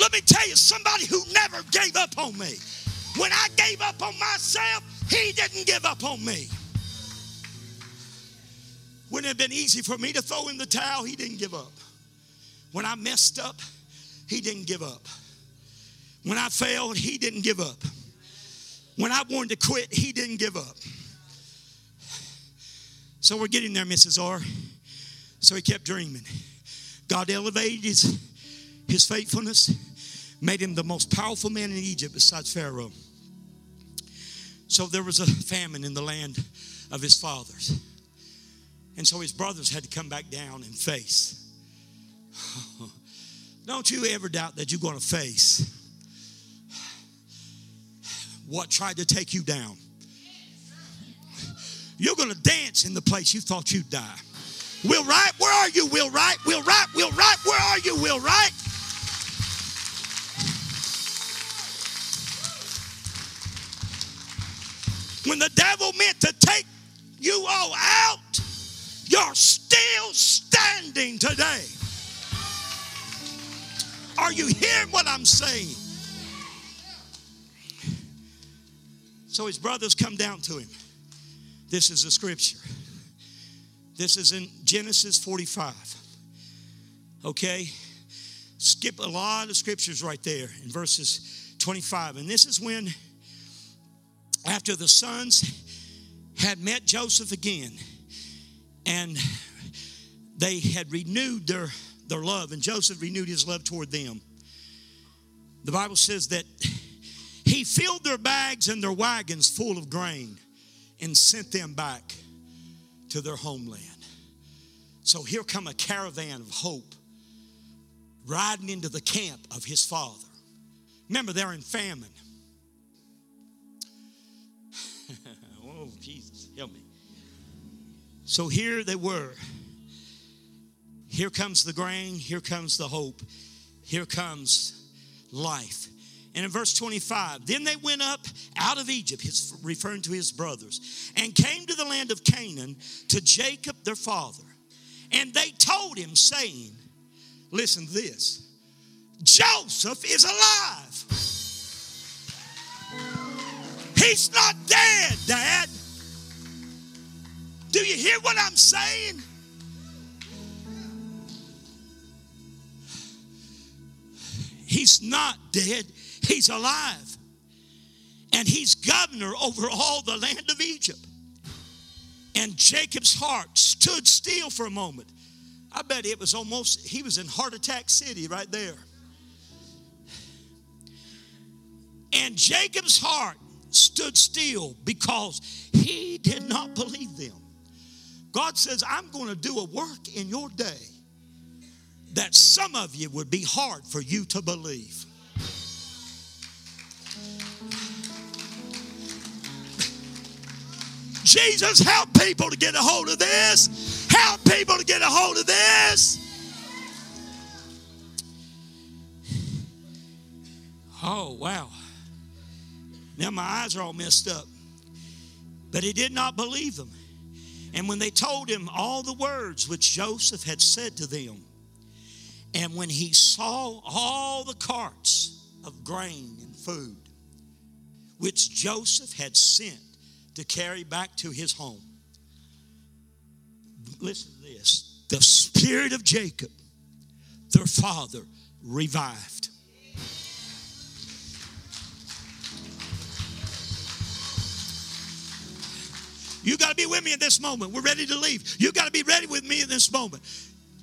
Let me tell you somebody who never gave up on me. When I gave up on myself, he didn't give up on me. When it had been easy for me to throw in the towel, he didn't give up. When I messed up, he didn't give up. When I failed, he didn't give up. When I wanted to quit, he didn't give up. So we're getting there, Mrs. R. So he kept dreaming. God elevated his, his faithfulness, made him the most powerful man in Egypt besides Pharaoh. So there was a famine in the land of his fathers. And so his brothers had to come back down and face. Don't you ever doubt that you're going to face what tried to take you down. You're going to dance in the place you thought you'd die. Will Wright, where are you, Will Wright? Will Wright, Will Wright, where are you, Will Wright? When the devil meant to take you all out, you're still standing today. Are you hearing what I'm saying? So his brothers come down to him. This is the scripture. This is in Genesis 45. Okay? Skip a lot of scriptures right there in verses 25. And this is when after the sons had met Joseph again and they had renewed their, their love, and Joseph renewed his love toward them. The Bible says that he filled their bags and their wagons full of grain and sent them back to their homeland. So here come a caravan of hope riding into the camp of his father. Remember, they're in famine. So here they were. Here comes the grain, here comes the hope, here comes life. And in verse 25, then they went up out of Egypt, his, referring to his brothers, and came to the land of Canaan to Jacob their father. And they told him, saying, Listen to this Joseph is alive. He's not dead, Dad. Do you hear what I'm saying? He's not dead, he's alive. And he's governor over all the land of Egypt. And Jacob's heart stood still for a moment. I bet it was almost, he was in Heart Attack City right there. And Jacob's heart stood still because he did not believe them. God says, I'm going to do a work in your day that some of you would be hard for you to believe. Jesus, help people to get a hold of this. Help people to get a hold of this. Oh, wow. Now my eyes are all messed up. But he did not believe them. And when they told him all the words which Joseph had said to them, and when he saw all the carts of grain and food which Joseph had sent to carry back to his home, listen to this the spirit of Jacob, their father, revived. You got to be with me in this moment. We're ready to leave. You got to be ready with me in this moment.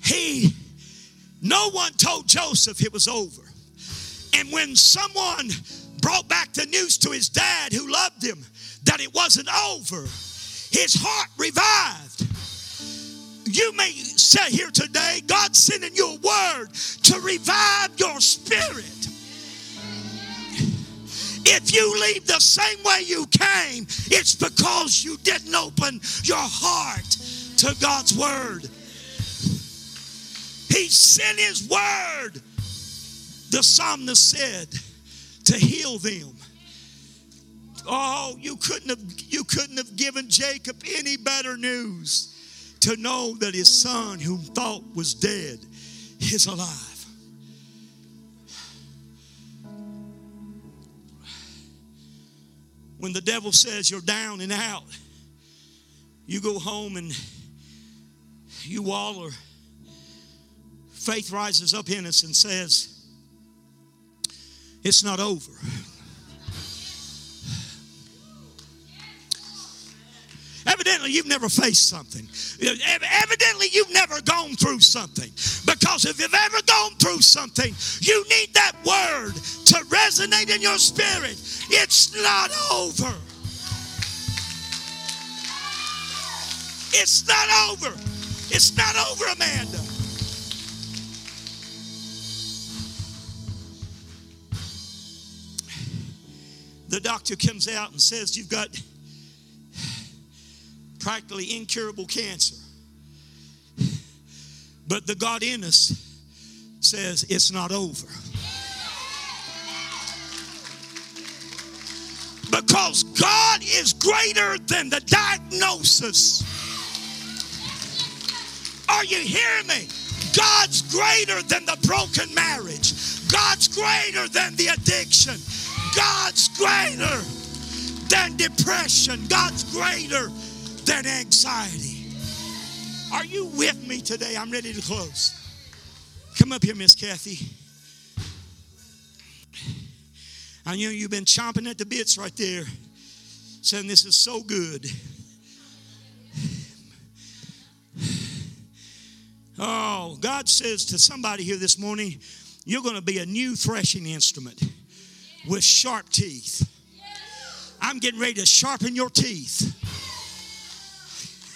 He, no one told Joseph it was over. And when someone brought back the news to his dad who loved him that it wasn't over, his heart revived. You may sit here today, God's sending you a word to revive your spirit. If you leave the same way you came, it's because you didn't open your heart to God's word. He sent his word, the psalmist said, to heal them. Oh, you couldn't have you couldn't have given Jacob any better news to know that his son, whom thought was dead, is alive. When the devil says you're down and out, you go home and you waller. Faith rises up in us and says, It's not over. Evidently, you've never faced something. Evidently, you've never gone through something. Because if you've ever gone through something, you need that word to resonate in your spirit. It's not over. It's not over. It's not over, Amanda. The doctor comes out and says, You've got practically incurable cancer. But the God in us says it's not over. Because God is greater than the diagnosis. Are you hearing me? God's greater than the broken marriage. God's greater than the addiction. God's greater than depression. God's greater than anxiety. Are you with me today? I'm ready to close. Come up here, Miss Kathy. I know you've been chomping at the bits right there, saying this is so good. Oh, God says to somebody here this morning, you're going to be a new threshing instrument with sharp teeth. I'm getting ready to sharpen your teeth.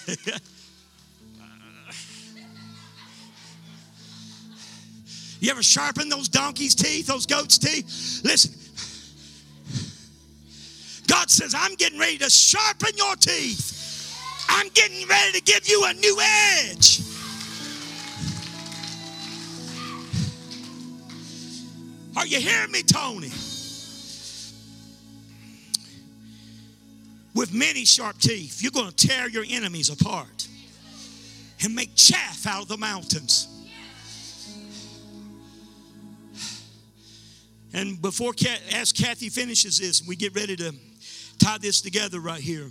you ever sharpen those donkeys' teeth, those goats' teeth? Listen. God says, I'm getting ready to sharpen your teeth. I'm getting ready to give you a new edge. Are you hearing me, Tony? With many sharp teeth. You're going to tear your enemies apart and make chaff out of the mountains. And before as Kathy finishes this, we get ready to tie this together right here.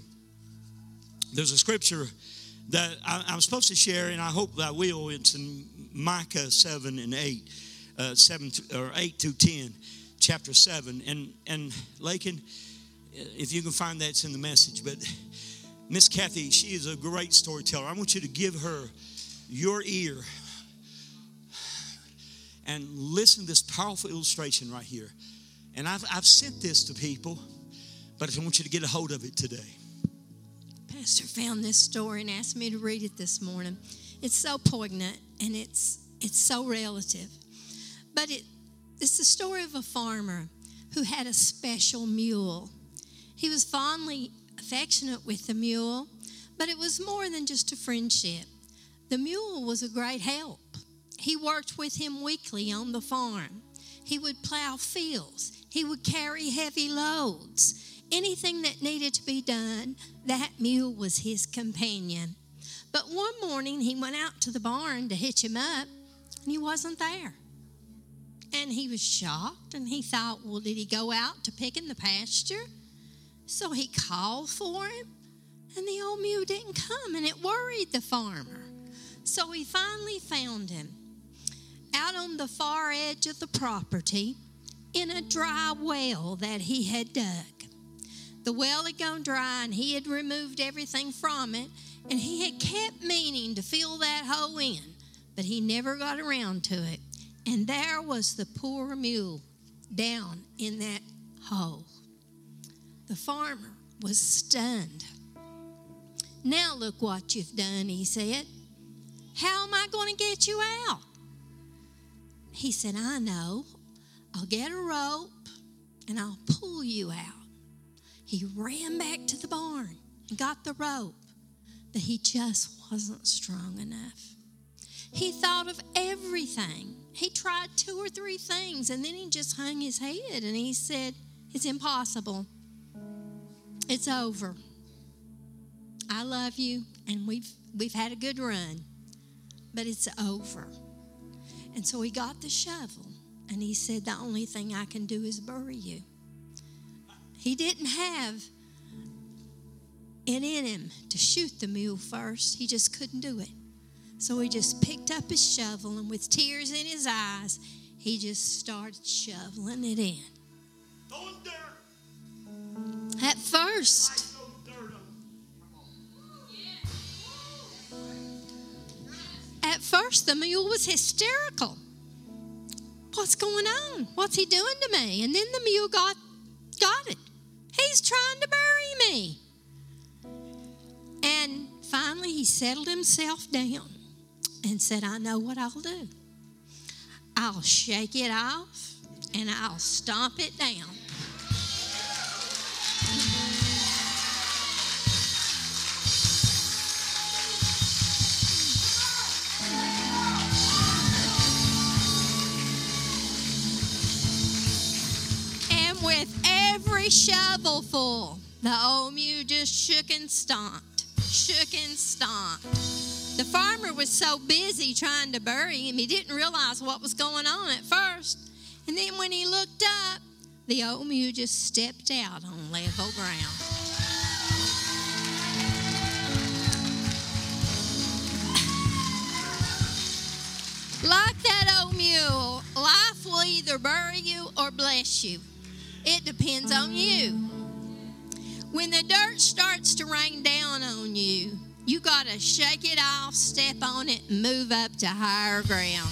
There's a scripture that I, am supposed to share, and I hope that I will. It's in Micah 7 and 8, uh, 7 to, or 8 to 10, chapter 7. And, and Lakin, if you can find that, it's in the message. But Miss Kathy, she is a great storyteller. I want you to give her your ear and listen to this powerful illustration right here. And I've, I've sent this to people, but I want you to get a hold of it today. Pastor found this story and asked me to read it this morning. It's so poignant and it's it's so relative. But it it's the story of a farmer who had a special mule. He was fondly affectionate with the mule, but it was more than just a friendship. The mule was a great help. He worked with him weekly on the farm. He would plow fields, he would carry heavy loads. Anything that needed to be done, that mule was his companion. But one morning he went out to the barn to hitch him up, and he wasn't there. And he was shocked and he thought, well, did he go out to pick in the pasture? So he called for him, and the old mule didn't come, and it worried the farmer. So he finally found him out on the far edge of the property in a dry well that he had dug. The well had gone dry and he had removed everything from it, and he had kept meaning to fill that hole in, but he never got around to it. And there was the poor mule down in that hole. The farmer was stunned. Now look what you've done, he said. How am I going to get you out? He said, I know. I'll get a rope and I'll pull you out. He ran back to the barn and got the rope, but he just wasn't strong enough. He thought of everything. He tried two or three things and then he just hung his head and he said, It's impossible. It's over. I love you and we've we've had a good run, but it's over. And so he got the shovel and he said, The only thing I can do is bury you. He didn't have it in him to shoot the mule first, he just couldn't do it. So he just picked up his shovel and with tears in his eyes, he just started shoveling it in. At first, at first the mule was hysterical. What's going on? What's he doing to me? And then the mule got got it. He's trying to bury me. And finally he settled himself down and said, I know what I'll do. I'll shake it off and I'll stomp it down. Every shovelful, the old mule just shook and stomped, shook and stomped. The farmer was so busy trying to bury him, he didn't realize what was going on at first. And then when he looked up, the old mule just stepped out on level ground. Like that old mule, life will either bury you or bless you. It depends on you. When the dirt starts to rain down on you, you got to shake it off, step on it, and move up to higher ground.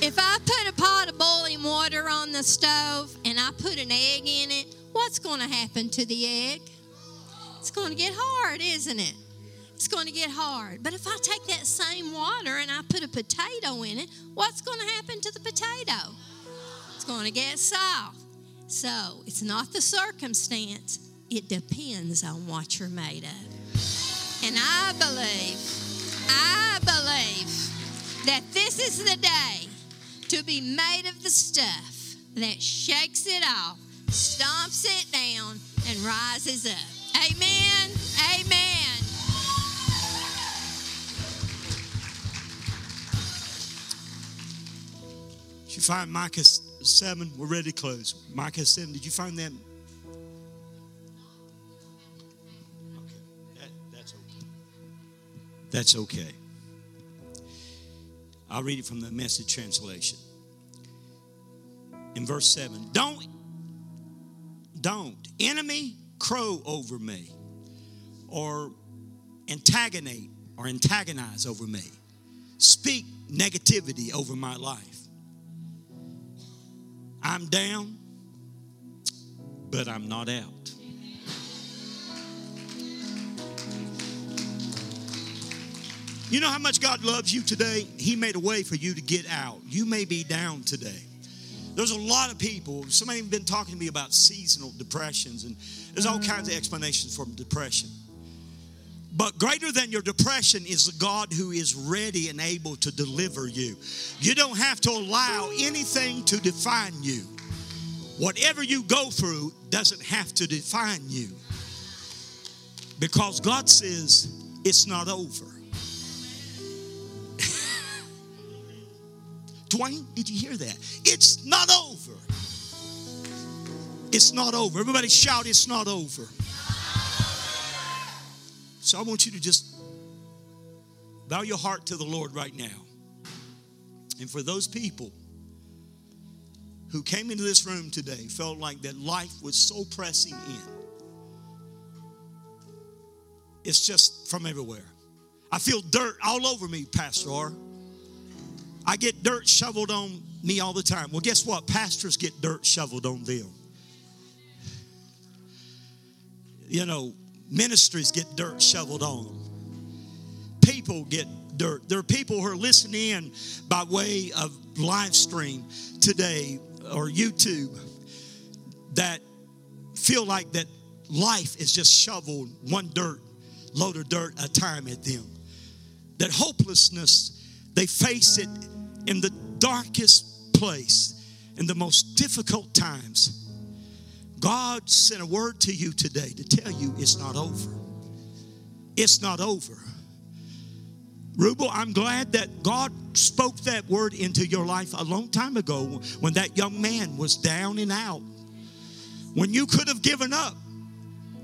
If I put a pot of boiling water on the stove and I put an egg in it, what's going to happen to the egg? It's going to get hard, isn't it? It's going to get hard. But if I take that same water and I put a potato in it, what's going to happen to the potato? It's going to get soft. So it's not the circumstance, it depends on what you're made of. And I believe, I believe that this is the day to be made of the stuff that shakes it off, stomps it down, and rises up. Amen. Amen. Find Micah 7? We're ready to close. Micah 7, did you find that? Okay. That, that's okay. That's okay. I'll read it from the message translation. In verse 7, don't, don't, enemy crow over me or antagonize or antagonize over me. Speak negativity over my life. I'm down, but I'm not out. You know how much God loves you today? He made a way for you to get out. You may be down today. There's a lot of people, somebody been talking to me about seasonal depressions, and there's all kinds of explanations for depression. But greater than your depression is the God who is ready and able to deliver you. You don't have to allow anything to define you. Whatever you go through doesn't have to define you. Because God says it's not over. Dwayne, did you hear that? It's not over. It's not over. Everybody shout, it's not over. So I want you to just bow your heart to the Lord right now. And for those people who came into this room today felt like that life was so pressing in. It's just from everywhere. I feel dirt all over me, Pastor R. I get dirt shoveled on me all the time. Well, guess what? Pastors get dirt shoveled on them. You know, ministries get dirt shoveled on them. People get dirt. There are people who are listening in by way of live stream today or YouTube that feel like that life is just shoveled one dirt, load of dirt a time at them. That hopelessness, they face it in the darkest place, in the most difficult times. God sent a word to you today to tell you it's not over. It's not over. Rubel, I'm glad that God spoke that word into your life a long time ago when that young man was down and out. When you could have given up,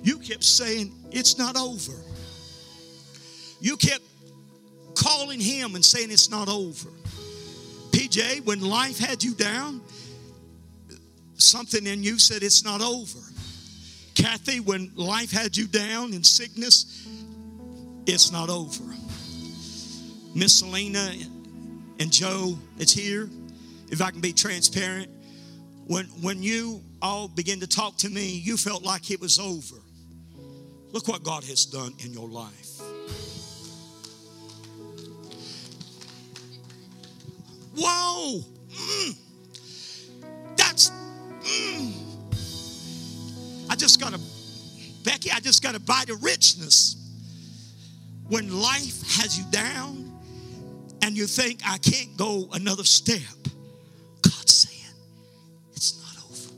you kept saying, It's not over. You kept calling him and saying, It's not over. PJ, when life had you down, something in you said, It's not over. Kathy, when life had you down in sickness, it's not over. Miss Selena and Joe, it's here. If I can be transparent, when when you all begin to talk to me, you felt like it was over. Look what God has done in your life. Whoa! Mm. Mm. I just got a, Becky, I just got to bite the richness. When life has you down and you think, I can't go another step, God's saying, it's not over.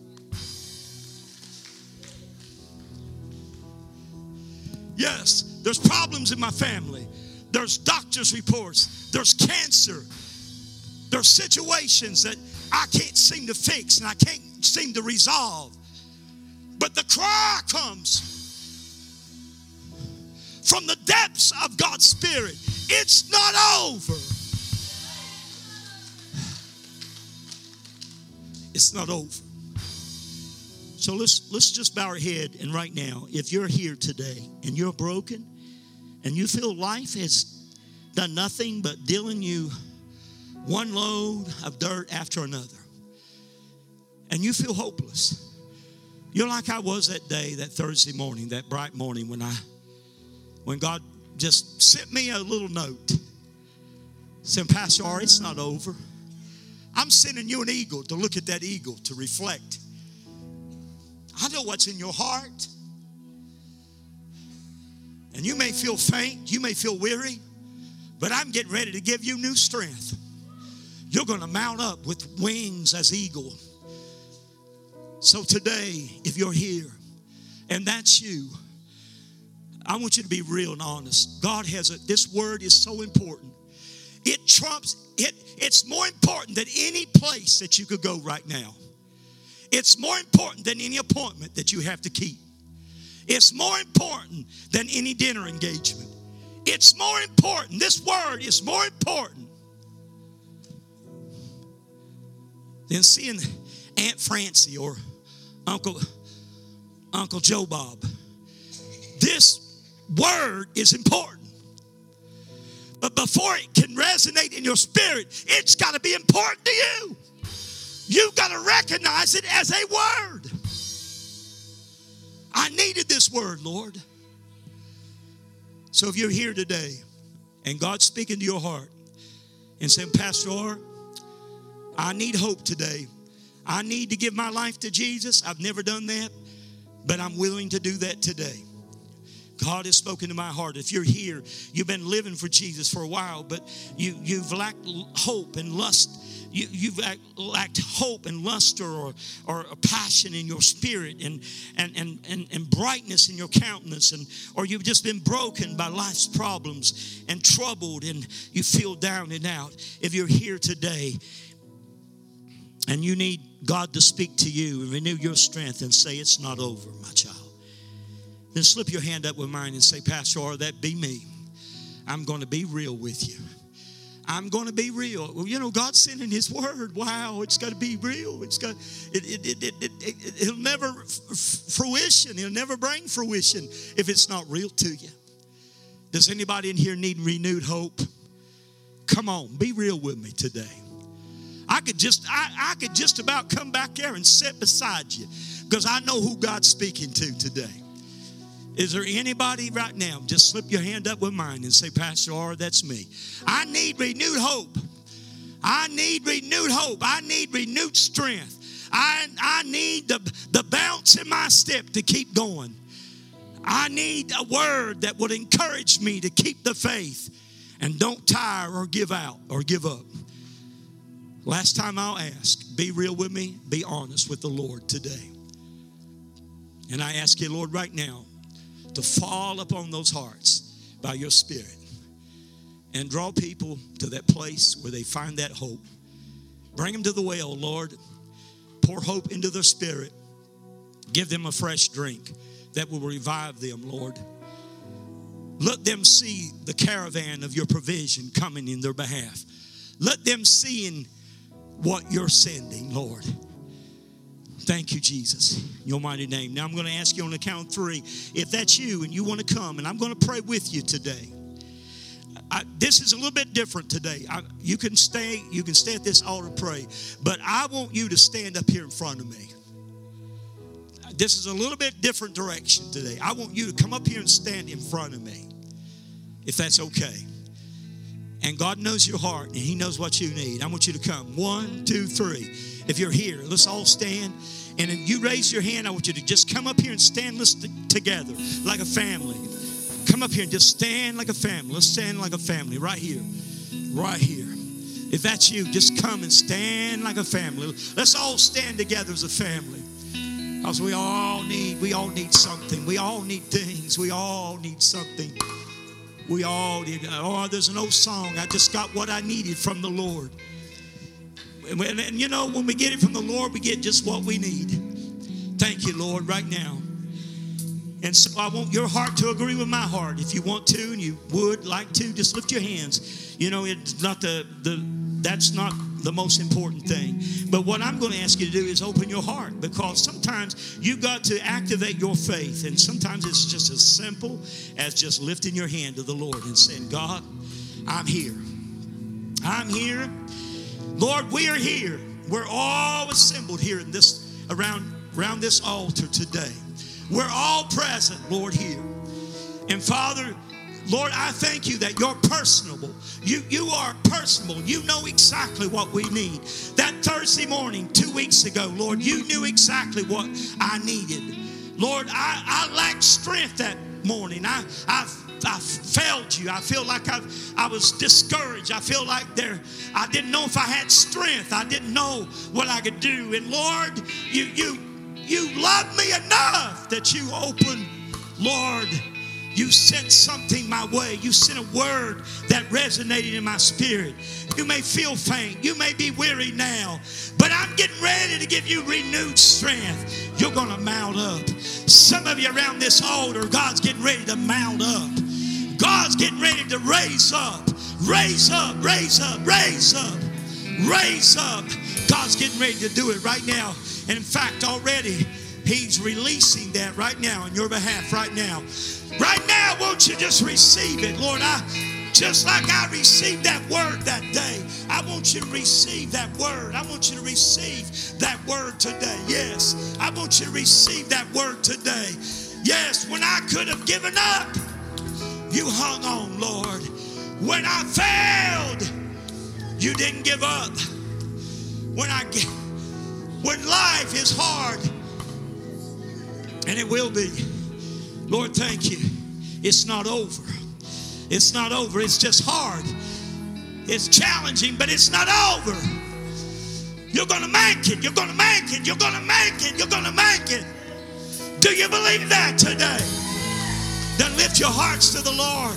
Yes, there's problems in my family. There's doctor's reports. There's cancer. There's situations that I can't seem to fix and I can't seem to resolve. But the cry comes from the depths of God's Spirit. It's not over. It's not over. So let's let's just bow our head and right now, if you're here today and you're broken and you feel life has done nothing but dealing you one load of dirt after another, and you feel hopeless. You're like I was that day, that Thursday morning, that bright morning when I when God just sent me a little note saying, Pastor R, it's not over. I'm sending you an eagle to look at that eagle, to reflect. I know what's in your heart. And you may feel faint, you may feel weary, but I'm getting ready to give you new strength. You're going to mount up with wings as eagle. So today, if you're here and that's you, I want you to be real and honest. God has a, this word is so important. It trumps, it, it's more important than any place that you could go right now. It's more important than any appointment that you have to keep. It's more important than any dinner engagement. It's more important. This word is more important than seeing Aunt Francie or Uncle Uncle Joe Bob. This word is important. But before it can resonate in your spirit, it's got to be important to you. You've got to recognize it as a word. I needed this word, Lord. So if you're here today and God's speaking to your heart and saying, Pastor, I need hope today. I need to give my life to Jesus. I've never done that, but I'm willing to do that today. God has spoken to my heart. If you're here, you've been living for Jesus for a while, but you, you've lacked hope and lust. You, have lacked hope and luster or, or a passion in your spirit and, and, and, and, and brightness in your countenance, and, or you've just been broken by life's problems and troubled and you feel down and out. If you're here today and you need God to speak to you and renew your strength and say, It's not over, my child then slip your hand up with mine and say, Pastor, R that be me. I'm going to be real with you. I'm going to be real. Well, you know, God's sending His word. Wow, it's got to be real. It's got it. It it it, it'll never fruition. It'll never bring fruition if it's not real to you. Does anybody in here need renewed hope? Come on, be real with me today. I could just I, I could just about come back there and sit beside you because I know who God's speaking to today. Is there anybody right now? Just slip your hand up with mine and say, Pastor R, that's me. I need renewed hope. I need renewed hope. I need renewed strength. I, I need the, the bounce in my step to keep going. I need a word that would encourage me to keep the faith and don't tire or give out or give up. Last time I'll ask, be real with me, be honest with the Lord today. And I ask you, Lord, right now, to fall upon those hearts by your Spirit and draw people to that place where they find that hope. Bring them to the well, Lord. Pour hope into their spirit. Give them a fresh drink that will revive them, Lord. Let them see the caravan of your provision coming in their behalf. Let them see in what you're sending, Lord. Thank you, Jesus. In your mighty name. Now I'm going to ask you on the count three. If that's you and you want to come, and I'm going to pray with you today. I, this is a little bit different today. I, you can stay, you can stay at this altar pray, but I want you to stand up here in front of me. This is a little bit different direction today. I want you to come up here and stand in front of me, if that's okay. And God knows your heart and He knows what you need. I want you to come. One, two, three. If you're here, let's all stand. And if you raise your hand, I want you to just come up here and stand let's together like a family. Come up here and just stand like a family. Let's stand like a family right here. Right here. If that's you, just come and stand like a family. Let's all stand together as a family. Because we all need, we all need something. We all need things. We all need something. We all need, oh, there's an old song. I just got what I needed from the Lord. And, and, and, you know, when we get it from the Lord, we get just what we need. Thank you, Lord, right now. And so I want your heart to agree with my heart. If you want to and you would like to, just lift your hands. You know, it's not the, the that's not the most important thing. But what I'm going to ask you to do is open your heart because sometimes you've got to activate your faith. And sometimes it's just as simple as just lifting your hand to the Lord and saying, God, I'm here. I'm here. Lord, we are here. We're all assembled here in this around around this altar today. We're all present, Lord, here. And Father, Lord, I thank you that you're personable. You, you are personable. You know exactly what we need. That Thursday morning, two weeks ago, Lord, you knew exactly what I needed. Lord, I, I lacked strength that morning. I, I I failed you. I feel like I, I was discouraged. I feel like there, I didn't know if I had strength. I didn't know what I could do. And Lord, you, you, you love me enough that you opened, Lord, you sent something my way. You sent a word that resonated in my spirit. You may feel faint. You may be weary now, but I'm getting ready to give you renewed strength. You're going to mount up. Some of you around this altar, God's getting ready to mount up. God's getting ready to raise up, raise up, raise up, raise up, raise up. God's getting ready to do it right now. And in fact, already He's releasing that right now on your behalf, right now. Right now, won't you just receive it? Lord, I just like I received that word that day, I want you to receive that word. I want you to receive that word today. Yes, I want you to receive that word today. Yes, when I could have given up, you hung on, Lord. When I failed, you didn't give up. When I when life is hard, and it will be. Lord, thank you. It's not over. It's not over. It's just hard. It's challenging, but it's not over. You're going to make it. You're going to make it. You're going to make it. You're going to make it. Do you believe that today? Then lift your hearts to the Lord.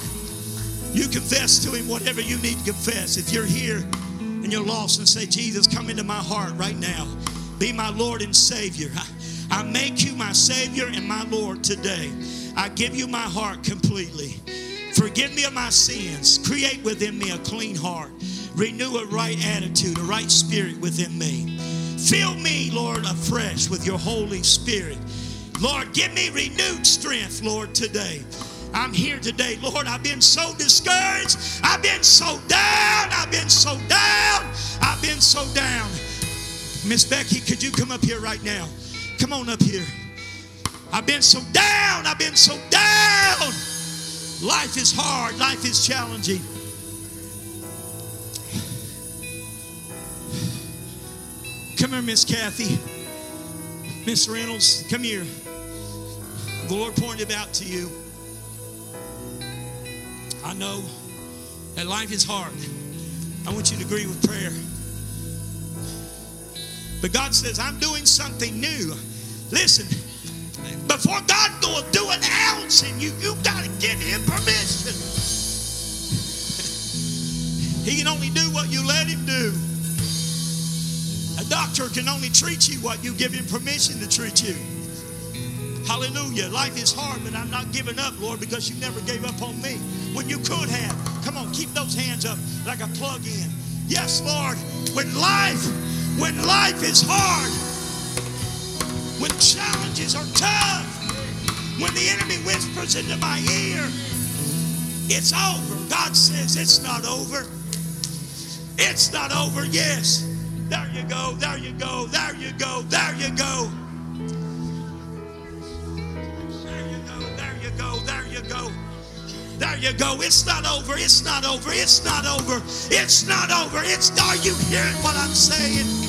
You confess to Him whatever you need to confess. If you're here and you're lost and say, Jesus, come into my heart right now. Be my Lord and Savior. I, I make you my Savior and my Lord today. I give you my heart completely. Forgive me of my sins. Create within me a clean heart. Renew a right attitude, a right spirit within me. Fill me, Lord, afresh with your Holy Spirit. Lord, give me renewed strength, Lord, today. I'm here today. Lord, I've been so discouraged. I've been so down. I've been so down. I've been so down. Miss Becky, could you come up here right now? Come on up here. I've been so down. I've been so down. Life is hard. Life is challenging. Come here, Miss Kathy. Miss Reynolds, come here. The Lord pointed out to you. I know that life is hard. I want you to agree with prayer. But God says, I'm doing something new. Listen, before God will do an ounce in you, you've got to give Him permission. he can only do what you let Him do. A doctor can only treat you what you give Him permission to treat you. Hallelujah. Life is hard, but I'm not giving up, Lord, because you never gave up on me when you could have. Come on, keep those hands up like a plug in. Yes, Lord. When life, when life is hard, when challenges are tough, when the enemy whispers into my ear, it's over. God says it's not over. It's not over. Yes. There you go. There you go. There you go. There you go. There you go, there you go. There you go. It's not over. It's not over. It's not over. It's not over. It's are you hearing what I'm saying?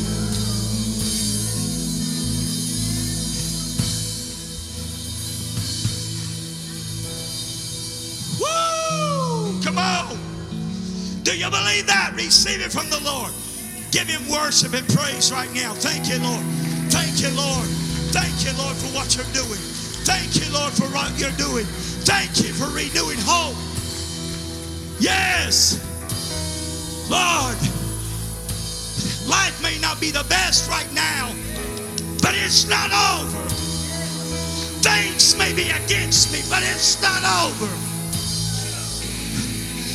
Believe that? Receive it from the Lord. Give him worship and praise right now. Thank you, Lord. Thank you, Lord. Thank you, Lord, for what you're doing. Thank you, Lord, for what you're doing. Thank you for renewing hope. Yes. Lord, life may not be the best right now, but it's not over. Things may be against me, but it's not over.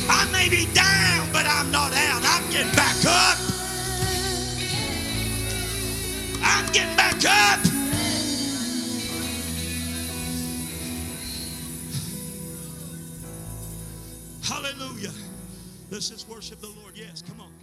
I may be down, but I'm not out. I'm getting back up. I'm getting back up. Hallelujah. Let's just worship the Lord. Yes, come on.